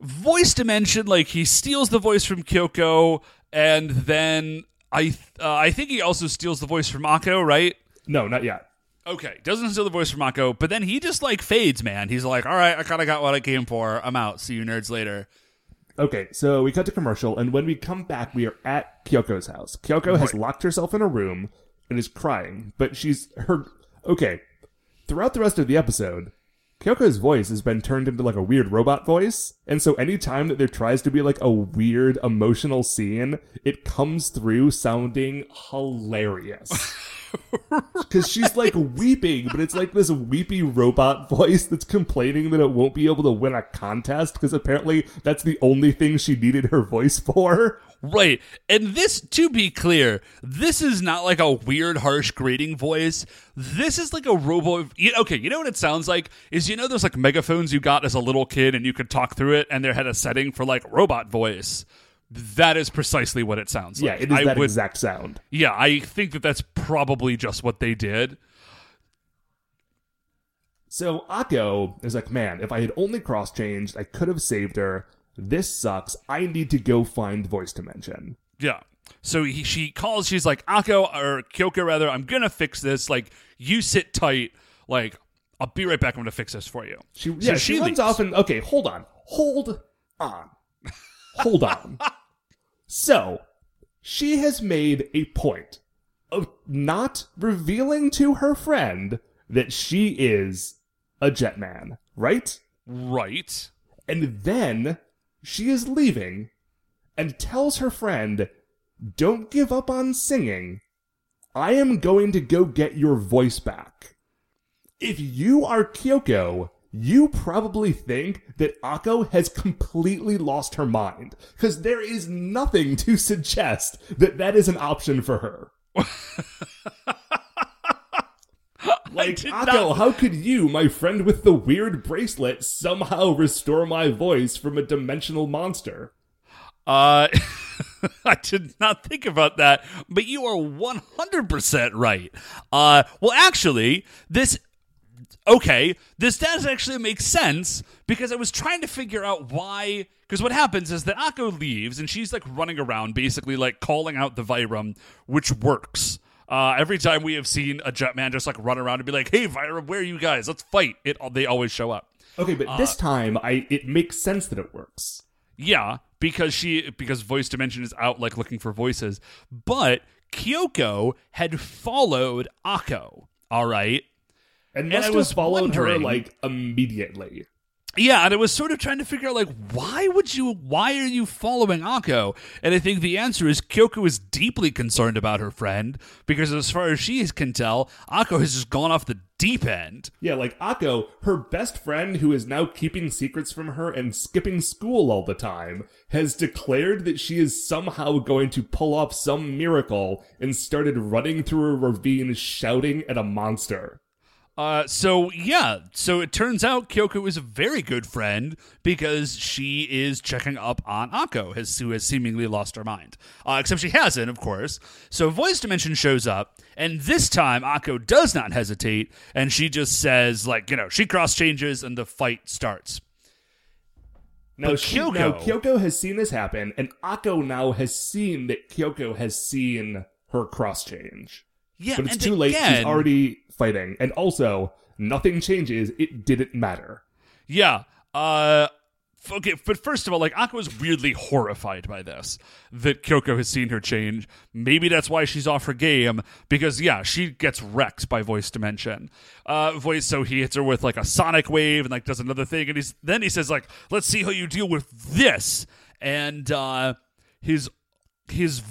voice dimension, like he steals the voice from Kyoko, and then I th- uh, I think he also steals the voice from Mako, right? No, not yet. Okay, doesn't steal the voice from Mako, but then he just like fades, man. He's like, all right, I kind of got what I came for. I'm out. See you nerds later. Okay, so we cut to commercial, and when we come back, we are at Kyoko's house. Kyoko has locked herself in a room and is crying, but she's her. Okay, throughout the rest of the episode, Kyoko's voice has been turned into like a weird robot voice, and so anytime that there tries to be like a weird emotional scene, it comes through sounding hilarious. Because she's like weeping, but it's like this weepy robot voice that's complaining that it won't be able to win a contest because apparently that's the only thing she needed her voice for. Right. And this, to be clear, this is not like a weird, harsh, grating voice. This is like a robo. Okay, you know what it sounds like? Is you know those like megaphones you got as a little kid and you could talk through it and they had a setting for like robot voice? That is precisely what it sounds Yeah, like. Yeah, it is I that would, exact sound. Yeah, I think that that's probably just what they did. So Akko is like, man, if I had only cross changed, I could have saved her. This sucks. I need to go find voice dimension. Yeah. So he, she calls. She's like, Akko or Kyoko, rather. I'm gonna fix this. Like, you sit tight. Like, I'll be right back. I'm gonna fix this for you. She So yeah, she, runs leaves. off and okay, hold on. Hold on. Hold on. So, she has made a point of not revealing to her friend that she is a Jetman, right? Right. And then she is leaving and tells her friend, Don't give up on singing. I am going to go get your voice back. If you are Kyoko, you probably think that Akko has completely lost her mind, because there is nothing to suggest that that is an option for her. Like, Akko, not- how could you, my friend with the weird bracelet, somehow restore my voice from a dimensional monster? Uh, I did not think about that, but you are 100% right. Uh, well, actually, this. Okay, this does actually make sense because I was trying to figure out why. Because what happens is that Akko leaves and she's like running around, basically like calling out the Vyram, which works. Uh, every time we have seen a Jetman just like run around and be like, "Hey, Vyram, where are you guys? Let's fight!" It they always show up. Okay, but this time, I it makes sense that it works. Yeah, because she because voice dimension is out like looking for voices. But Kyoko had followed Akko. All right. And must I was followed her like immediately. Yeah, and I was sort of trying to figure out like why would you why are you following Akko? And I think the answer is Kyoko is deeply concerned about her friend because as far as she can tell, Akko has just gone off the deep end. Yeah, like Akko, her best friend who is now keeping secrets from her and skipping school all the time, has declared that she is somehow going to pull off some miracle and started running through a ravine shouting at a monster. Uh, so yeah, so it turns out Kyoko is a very good friend because she is checking up on Akko, has, who has seemingly lost her mind. Uh, except she hasn't, of course. So Voice Dimension shows up, and this time Akko does not hesitate, and she just says, like, you know, she cross changes, and the fight starts. Now, But she, Kyoko- now Kyoko has seen this happen, and Akko now has seen that Kyoko has seen her cross change. Yeah, But it's too late. She's already fighting. And also, nothing changes. It didn't matter. Yeah. Uh okay, but first of all, like Akko was weirdly horrified by this that Kyoko has seen her change. Maybe that's why she's off her game because yeah, she gets wrecked by voice dimension. Uh voice so he hits her with like a sonic wave and like does another thing and he's then he says like, "Let's see how you deal with this." And uh his his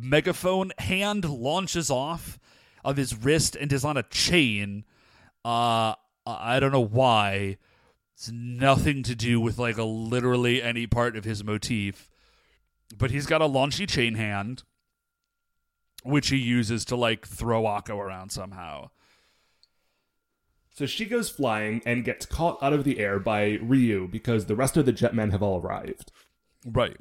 megaphone hand launches off of his wrist and is on a chain. Uh I don't know why. It's nothing to do with like a literally any part of his motif. But he's got a launchy chain hand, which he uses to like throw Akko around somehow. So she goes flying and gets caught out of the air by Ryu because the rest of the Jetmen have all arrived. Right.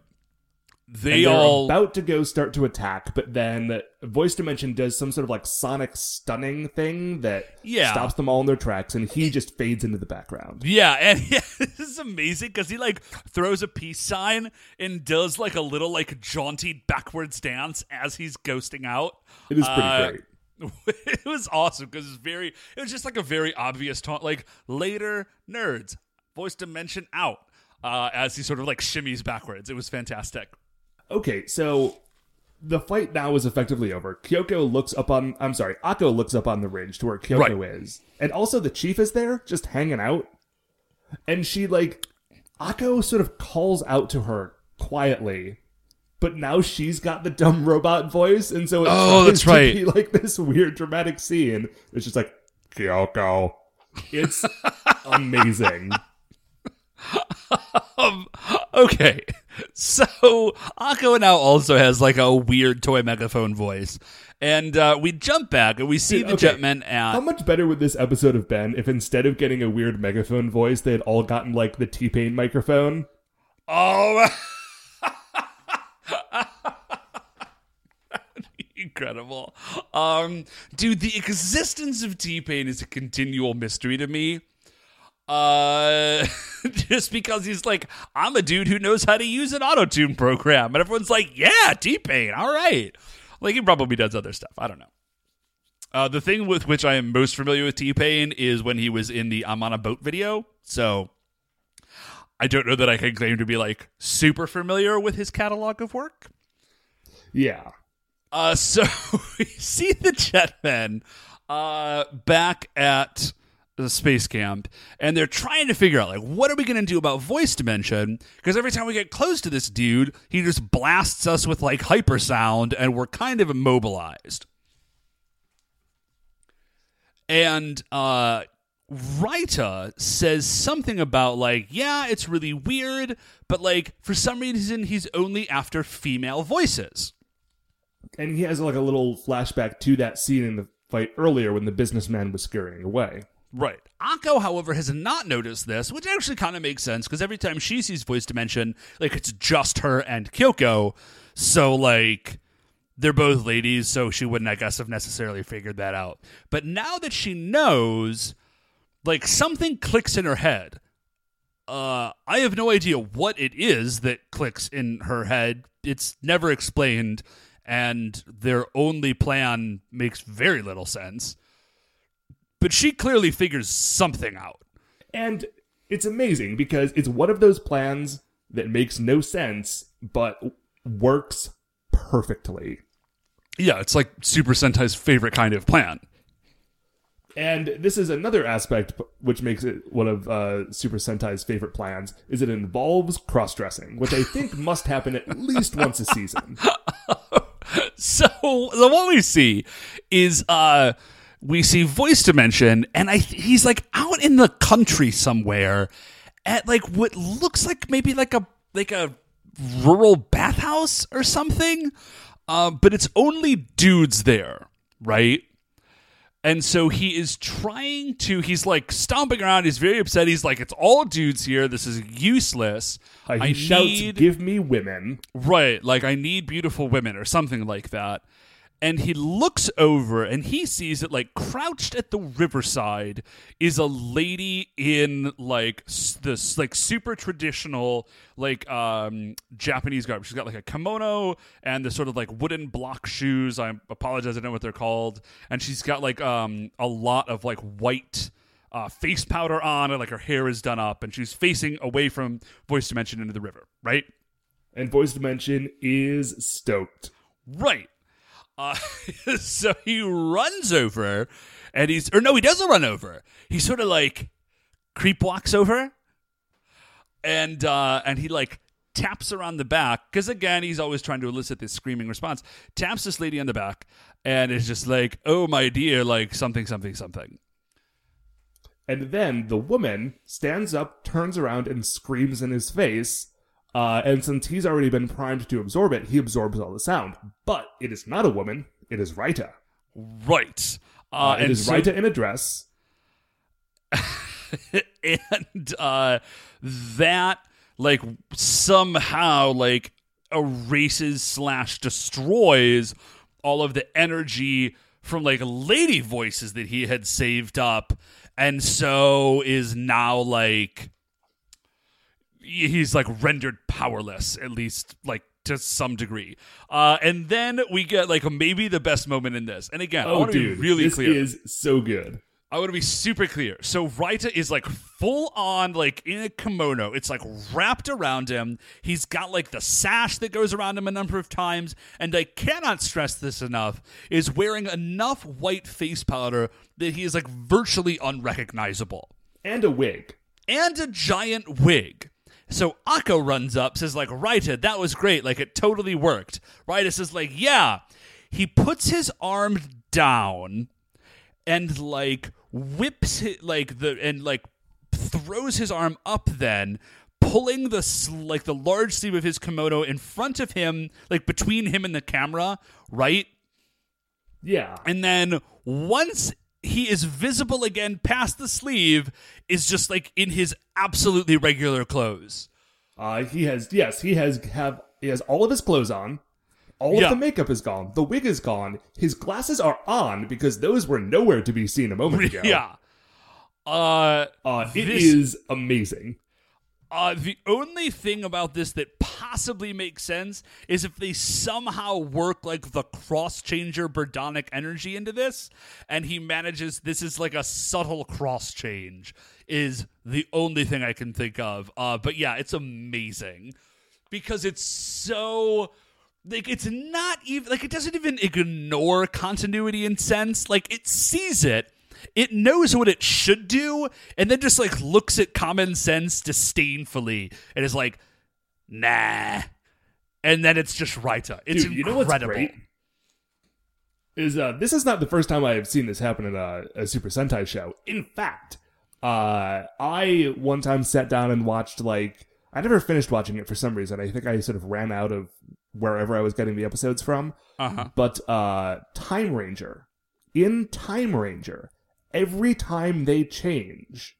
They all about to go start to attack, but then Voice Dimension does some sort of like sonic stunning thing that Yeah. stops them all in their tracks, and he just fades into the background. Yeah, and yeah, this is amazing because he like throws a peace sign and does like a little like jaunty backwards dance as he's ghosting out. It is pretty Uh, great. it was awesome because it's very it was just like a very obvious taunt like later nerds voice dimension out uh as he sort of like shimmies backwards it was fantastic Okay, so the fight now is effectively over. Kyoko looks up on I'm sorry, Akko looks up on the ridge to where Kyoko Right. is. And also the chief is there, just hanging out. And she like Akko sort of calls out to her quietly. But now she's got the dumb robot voice, and so it's Oh, that's to right. be like this weird dramatic scene. It's just like Kyoko. It's amazing. um okay so Akko now also has like a weird toy megaphone voice and uh we jump back and we see the Okay. jetmen at How much better would this episode have been if instead of getting a weird megaphone voice, they had all gotten like the T Pain microphone? Oh, incredible. Um, dude, the existence of T Pain is a continual mystery to me. Uh, just because he's like, I'm a dude who knows how to use an auto tune program, and everyone's like, yeah, T Pain, all right. Like he probably does other stuff. I don't know. Uh, the thing with which I am most familiar with T Pain is when he was in the I'm on a boat video. So I don't know that I can claim to be like super familiar with his catalog of work. Yeah. Uh, so we see the Jetmen uh, back at space camp, and they're trying to figure out like what are we going to do about voice dimension? Because every time we get close to this dude, he just blasts us with like hypersound, and we're kind of immobilized. And uh, Raita says something about like, yeah, it's really weird, but like for some reason he's only after female voices. And he has like a little flashback to that scene in the fight earlier when the businessman was scurrying away. Right. Akko, however, has not noticed this, which actually kind of makes sense because every time she sees voice dimension, like it's just her and Kyoko. So like they're both ladies, so she wouldn't, I guess, have necessarily figured that out. But now that she knows, like something clicks in her head. Uh, I have no idea what it is that clicks in her head. It's never explained, and their only plan makes very little sense but she clearly figures something out. And it's amazing because it's one of those plans that makes no sense but works perfectly. Yeah, it's like Super Sentai's favorite kind of plan. And this is another aspect which makes it one of uh, Super Sentai's favorite plans, is it involves cross-dressing, which I think must happen at least once a season. So, so what we see is uh we see voice dimension and I he's like out in the country somewhere at like what looks like maybe like a like a rural bathhouse or something. Uh, but it's only dudes there, right? And so he is trying to, he's like stomping around. He's very upset. He's like, it's all dudes here. This is useless. Uh, he I shouts, need, "Give me women!" right, like, I need beautiful women or something like that. And he looks over and he sees that, like, crouched at the riverside is a lady in, like, s- this, like, super traditional, like, um, Japanese garb. She's got, like, a kimono and the sort of, like, wooden block shoes. I apologize, I don't know what they're called. And she's got, like, um, a lot of, like, white uh, face powder on, and like her hair is done up, and she's facing away from Voice Dimension into the river, right? And Voice Dimension is stoked. Right. Uh, so he runs over, and he's or no, he doesn't run over. He sort of like creep walks over, and uh, and he like taps her on the back because again he's always trying to elicit this screaming response. Taps this lady on the back, and is just like, "Oh my dear," like something, something, something. And then the woman stands up, turns around, and screams in his face. Uh, and since he's already been primed to absorb it, he absorbs all the sound. But it is not a woman; it is Raita. Right. Uh, Uh, it is so- Raita in a dress. and uh that like somehow like erases slash destroys all of the energy from like lady voices that he had saved up and so is now like he's like rendered powerless at least like to some degree uh and then we get like maybe the best moment in this and again i Oh, want to be really this clear is so good. I want to be super clear. So Raita is like full on like in a kimono. It's like wrapped around him. He's got like the sash that goes around him a number of times, and I cannot stress this enough, is wearing enough white face powder that he is like virtually unrecognizable. And a wig. And a giant wig. So Akko runs up, says like, Raita, that was great. Like it totally worked. Raita says like, yeah. He puts his arm down and like whips it like the and like throws his arm up then pulling the like the large sleeve of his kimono in front of him like between him and the camera right Yeah. and then once he is visible again past the sleeve is just like in his absolutely regular clothes Uh, he has yes, he has have he has all of his clothes on. All Yeah. of the makeup is gone. The wig is gone. His glasses are on because those were nowhere to be seen a moment ago. yeah uh Uh, it This- is amazing. Uh, the only thing about this that possibly makes sense is if they somehow work like the cross changer Birdonic energy into this, and he manages. This is like a subtle cross change. Is the only thing I can think of. Uh, but yeah, it's amazing because it's so like it's not even like it doesn't even ignore continuity in sense. Like it sees it it knows what it should do and then just like looks at common sense disdainfully and is like nah and then it's just Raita. It's Dude, you know what's incredible. great? Is uh, this is not the first time I have seen this happen in a, a Super Sentai show. In fact, uh, I one time sat down and watched like I never finished watching it for some reason. I think I sort of ran out of wherever I was getting the episodes from. Uh-huh. But uh, Time Ranger, in Time Ranger, every time they change,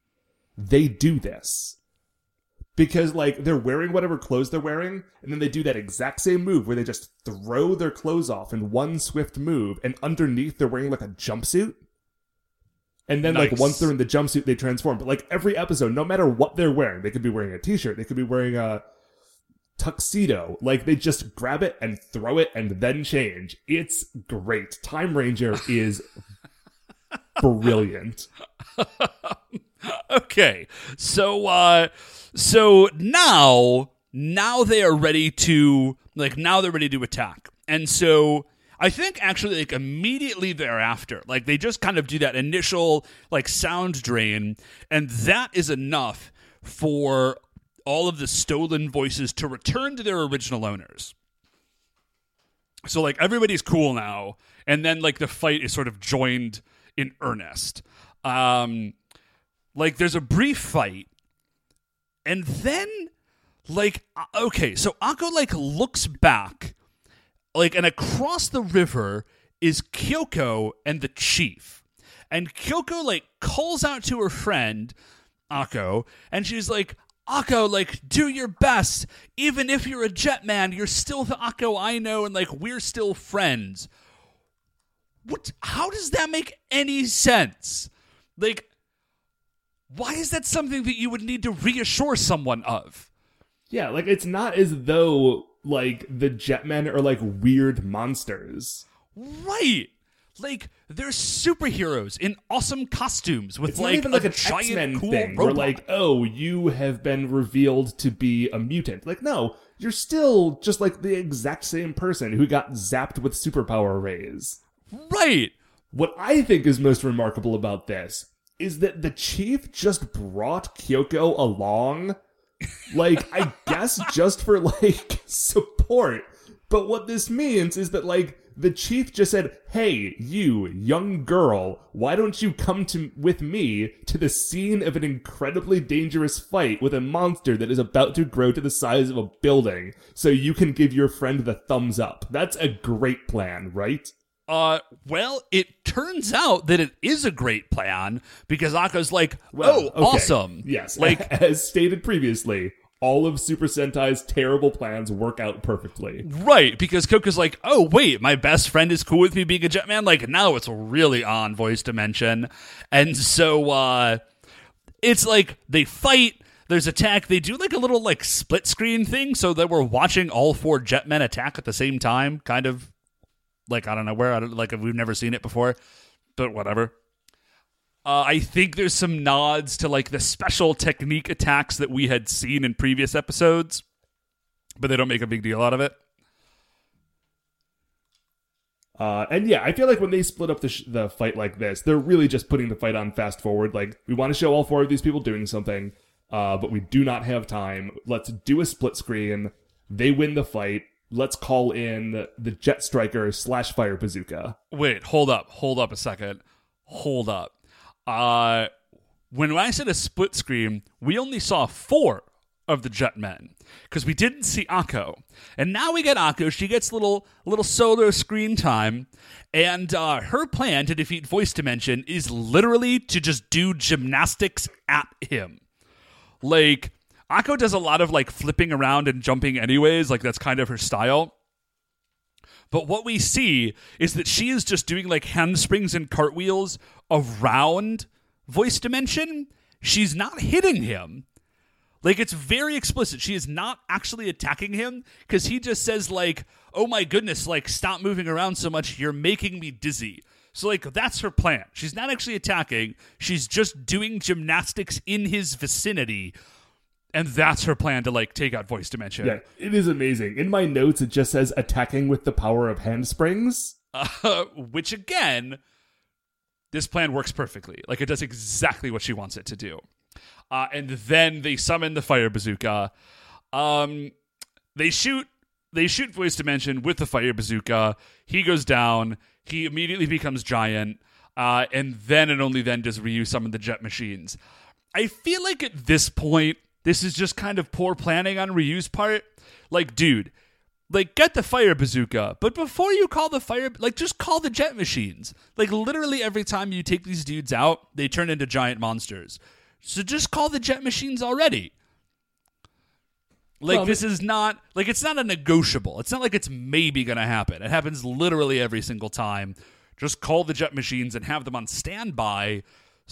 they do this. Because like they're wearing whatever clothes they're wearing, and then they do that exact same move where they just throw their clothes off in one swift move, and underneath they're wearing like a jumpsuit. And then like once they're in the jumpsuit, they transform. But like every episode, no matter what they're wearing, they could be wearing a t-shirt, they could be wearing a tuxedo. Like they just grab it and throw it and then change. It's great. Time Ranger is brilliant. Okay. So uh so now now they are ready to like now they're ready to attack. And so I think actually like immediately thereafter, like they just kind of do that initial like sound drain, and that is enough for all of the stolen voices to return to their original owners. So like everybody's cool now, and then like the fight is sort of joined in earnest. Um, like there's a brief fight, and then like uh, okay, so Akko like looks back, like and across the river is Kyoko and the chief, and Kyoko like calls out to her friend Akko, and she's like, Akko, like, do your best. Even if you're a jet man, you're still the Akko I know, and like, we're still friends. What? How does that make any sense? Like, why is that something that you would need to reassure someone of? Yeah, like it's not as though like the Jetmen are like weird monsters. Right. Like they're superheroes in awesome costumes with It's like even like a an giant X-Men cool thing robot. where like, oh, you have been revealed to be a mutant. Like, no, you're still just like the exact same person who got zapped with superpower rays. Right. What I think is most remarkable about this is that the chief just brought Kyoko along. Like, I guess just for like support. But what this means is that like the chief just said, "Hey, you young girl, why don't you come to with me to the scene of an incredibly dangerous fight with a monster that is about to grow to the size of a building, so you can give your friend the thumbs up." That's a great plan, right? Uh, well, it turns out that it is a great plan because Akko's like, Well, oh, okay. awesome. Yes, Like, as stated previously, all of Super Sentai''s terrible plans work out perfectly. right, because Akko's like, oh, wait, my best friend is cool with me being a Jetman. Like, now it's really on voice dimension. And so, uh, it's like they fight. There's attack. They do like a little like split screen thing so that we're watching all four Jetmen attack at the same time. Kind of like I don't know where. I don't, like we've never seen it before, but whatever. Uh, I think there's some nods to like the special technique attacks that we had seen in previous episodes, but they don't make a big deal out of it. Uh, and yeah, I feel like when they split up the, sh- the fight like this, they're really just putting the fight on fast forward. Like, we want to show all four of these people doing something, uh, but we do not have time. Let's do a split screen. They win the fight. Let's call in the Jet Striker slash Fire Bazooka. Wait, hold up, hold up a second, hold up. Uh, when I said a split screen, we only saw four of the jet men because we didn't see Akko, and now we get Akko. She gets little little solo screen time, and uh, her plan to defeat Voice Dimension is literally to just do gymnastics at him. Like Akko does a lot of like flipping around and jumping anyways, like that's kind of her style. But what we see is that she is just doing like handsprings and cartwheels around voice dimension. She's not hitting him. Like it's very explicit. She is not actually attacking him because he just says like, "Oh my goodness, like stop moving around so much. You're making me dizzy." So like that's her plan. She's not actually attacking. She's just doing gymnastics in his vicinity. And that's her plan to like take out voice dimension. Yeah, it is amazing. In my notes, it just says attacking with the power of handsprings. uh, which again, this plan works perfectly. Like it does exactly what she wants it to do. Uh, and then they summon the fire bazooka. Um, they shoot. They shoot voice dimension with the fire bazooka. He goes down. He immediately becomes giant. Uh, and then and only then does Ryu summon the jet machines. I feel like at this point, this is just kind of poor planning on Ryu's part. Like, dude, like get the fire bazooka. But before you call the fire like just call the jet machines. Like literally every time you take these dudes out they turn into giant monsters. So just call the jet machines already. Like Well, this is not like it's not a negotiable. It's not like it's maybe gonna happen. It happens literally every single time. Just call the jet machines and have them on standby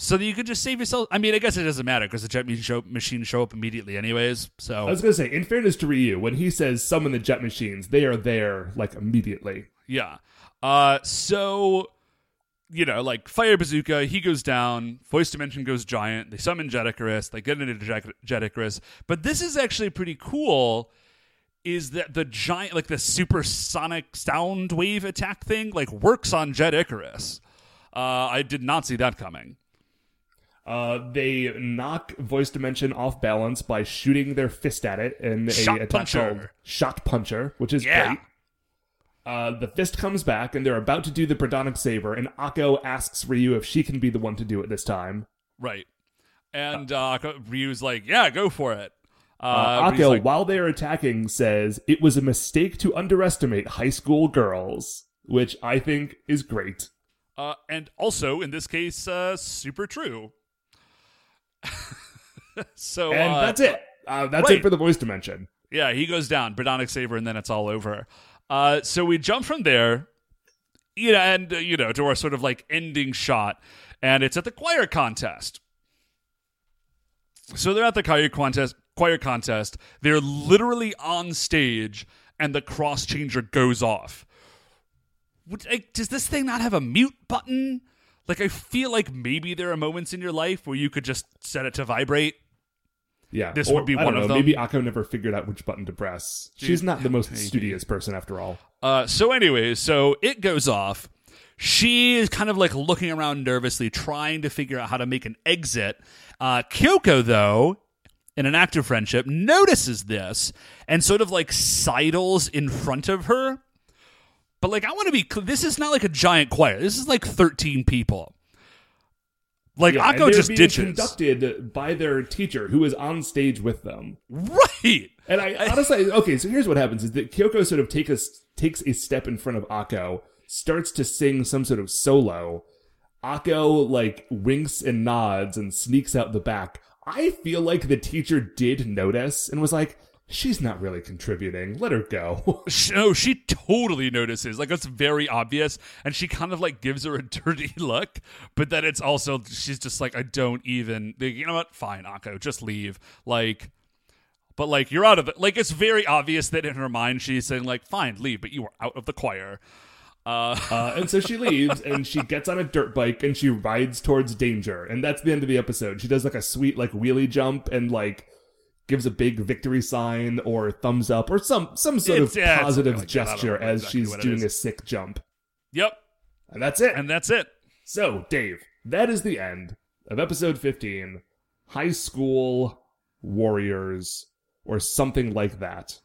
so that you can just save yourself i mean i guess it doesn't matter because the jet machine show, machines show up immediately anyways so I was gonna say, in fairness to Ryu, when he says summon the jet machines, they are there like immediately. Yeah. Uh so you know, like Fire Bazooka, he goes down, Voice Dimension goes giant, they summon Jeticarus, they get into Jet- Jeticarus. But this is actually pretty cool is that the giant, like the supersonic sound wave attack thing, like works on Jet Icarus. Uh, I did not see that coming. Uh, they knock voice dimension off balance by shooting their fist at it in a Shot attack puncher. called shot puncher, which is Yeah. great. Uh, the fist comes back, and they're about to do the Birdonic Saber, and Akko asks Ryu if she can be the one to do it this time. Right. And uh, Ryu's like, yeah, go for it. Uh, Uh, Akko, like, while they are attacking, says it was a mistake to underestimate high school girls, which I think is great. uh, and also, in this case, uh, super true. so And uh, that's it. Uh, that's right. it for the voice dimension. Yeah, he goes down, Birdonic Saber, and then it's all over. Uh, so we jump from there, you know, and uh, you know, to our sort of like ending shot, and it's at the choir contest. So they're at the choir contest. Choir contest. They're literally on stage, and the cross changer goes off. Would, like, does this thing not have a mute button? Like, I feel like maybe there are moments in your life where you could just set it to vibrate. Yeah, This or, would be one don't of them. Maybe Akko never figured out which button to press. She's not the most maybe. studious person after all. Uh, so, anyways, so it goes off. She is kind of like looking around nervously, trying to figure out how to make an exit. Uh, Kyoko, though, in an act of friendship, notices this and sort of like sidles in front of her. But like, I want to be clear, this is not like a giant choir. This is like 13 people. Like, Yeah, Akko just being ditches. conducted by their teacher, who is on stage with them. Right. And I honestly, okay, so here's what happens: is that Kyoko sort of take a, takes a step in front of Akko, starts to sing some sort of solo. Akko like winks and nods and sneaks out the back. I feel like the teacher did notice and was like, "She's not really contributing. Let her go." No, she totally notices. Like it's very obvious, and she kind of like gives her a dirty look. But then it's also she's just like, I don't even. You know what? Fine, Akko, just leave. Like, but like you're out of it. Like it's very obvious that in her mind she's saying like, fine, leave, but you are out of the choir. Uh, Uh, and so she leaves and she gets on a dirt bike and she rides towards danger. And that's the end of the episode. She does like a sweet like wheelie jump and like gives a big victory sign or thumbs up or some some sort It's- of yeah, positive like that. I don't gesture as exactly she's doing a sick jump. yep, And that's it. and that's it. so, Dave, that is the end of episode 15 High School Warriors or something like that.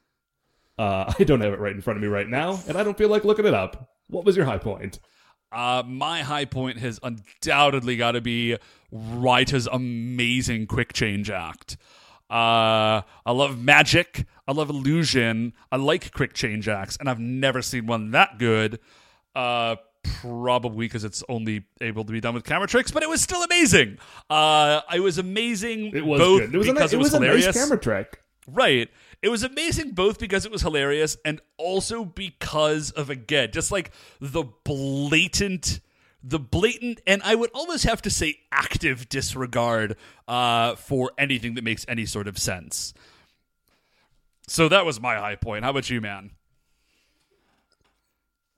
Uh, I don't have it right in front of me right now, and I don't feel like looking it up. What was your high point? Uh, my high point has undoubtedly got to be Raita's amazing quick change act. Uh, I love magic. I love illusion. I like quick change acts, and I've never seen one that good. Uh, probably because it's only able to be done with camera tricks, but it was still amazing. Uh, it was amazing. It was both good. It was, a, because nice, it was a hilarious. nice camera trick. Right. It was amazing both because it was hilarious and also because of again just like the blatant the blatant and I would almost have to say active disregard uh for anything that makes any sort of sense. So that was my high point. How about you, man?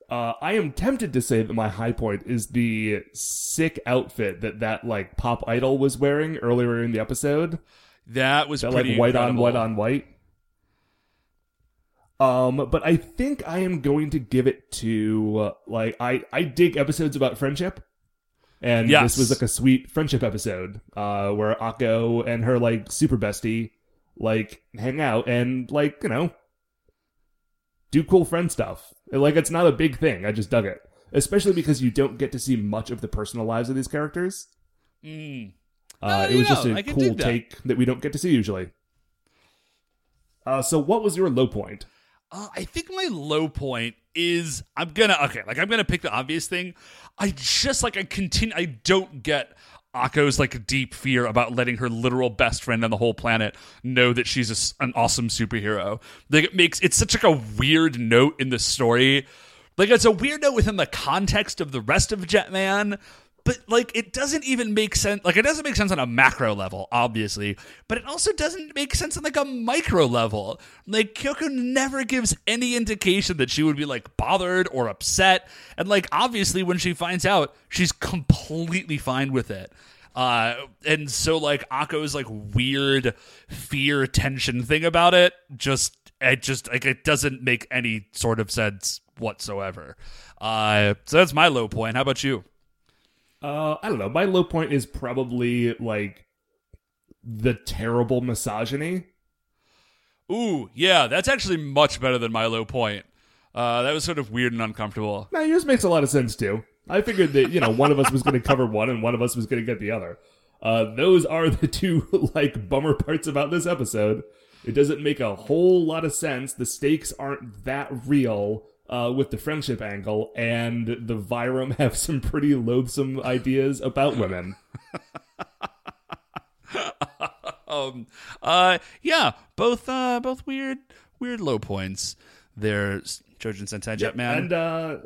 Uh, I am tempted to say that my high point is the sick outfit that that like pop idol was wearing earlier in the episode. That was That pretty like white on white on white. Um, but I think I am going to give it to uh, like I I dig episodes about friendship, and Yes. this was like a sweet friendship episode, uh, where Akko and her like super bestie like hang out and like you know do cool friend stuff. Like it's not a big thing. I just dug it, especially because you don't get to see much of the personal lives of these characters. Mm. Uh, Oh, it was yeah, just a cool that. take that we don't get to see usually. Uh, so, what was your low point? Uh, I think my low point is I'm gonna okay, like I'm gonna pick the obvious thing. I just like I continue. I don't get Akko's like deep fear about letting her literal best friend on the whole planet know that she's a an awesome superhero. Like it makes it's such like a weird note in the story. Like it's a weird note within the context of the rest of Jetman. But like it doesn't even make sense like it doesn't make sense on a macro level, obviously, but it also doesn't make sense on like a micro level. Like Kyoko never gives any indication that she would be like bothered or upset. And like obviously when she finds out, she's completely fine with it. Uh and so like Akko's like weird fear tension thing about it just It just like it doesn't make any sort of sense whatsoever. Uh, so that's my low point. How about you? Uh, I don't know. My low point is probably like the terrible misogyny. Ooh, yeah, that's actually much better than my low point. Uh, that was sort of weird and uncomfortable. Now yours makes a lot of sense too. I figured that you know one of us was going to cover one and one of us was going to get the other. Uh, those are the two like bummer parts about this episode. It doesn't make a whole lot of sense. The stakes aren't that real uh, with the friendship angle, and the Vyram have some pretty loathsome ideas about women. um, uh, yeah, both, uh, both weird, weird low points. There, Choujin Sentai Jetman. And uh,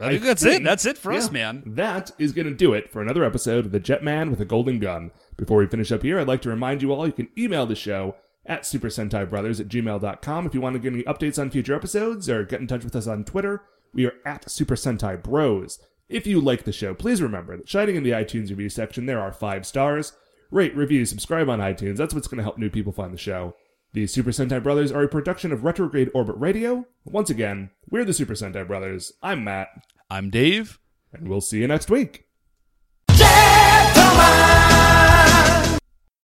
I think I that's think- it. That's it for us, yeah, man. That is going to do it for another episode of The Jetman with a Golden Gun. Before we finish up here, I'd like to remind you all you can email the show at Super Sentai Brothers at gmail.com if you want to get any updates on future episodes or get in touch with us on Twitter. We are at Super Sentai Bros. If you like the show, please remember that shining in the iTunes review section, there are five stars. Rate, review, subscribe on iTunes. That's what's going to help new people find the show. The Super Sentai Brothers are a production of Retrograde Orbit Radio. Once again, we're the Super Sentai Brothers. I'm Matt, I'm Dave. and we'll see you next week.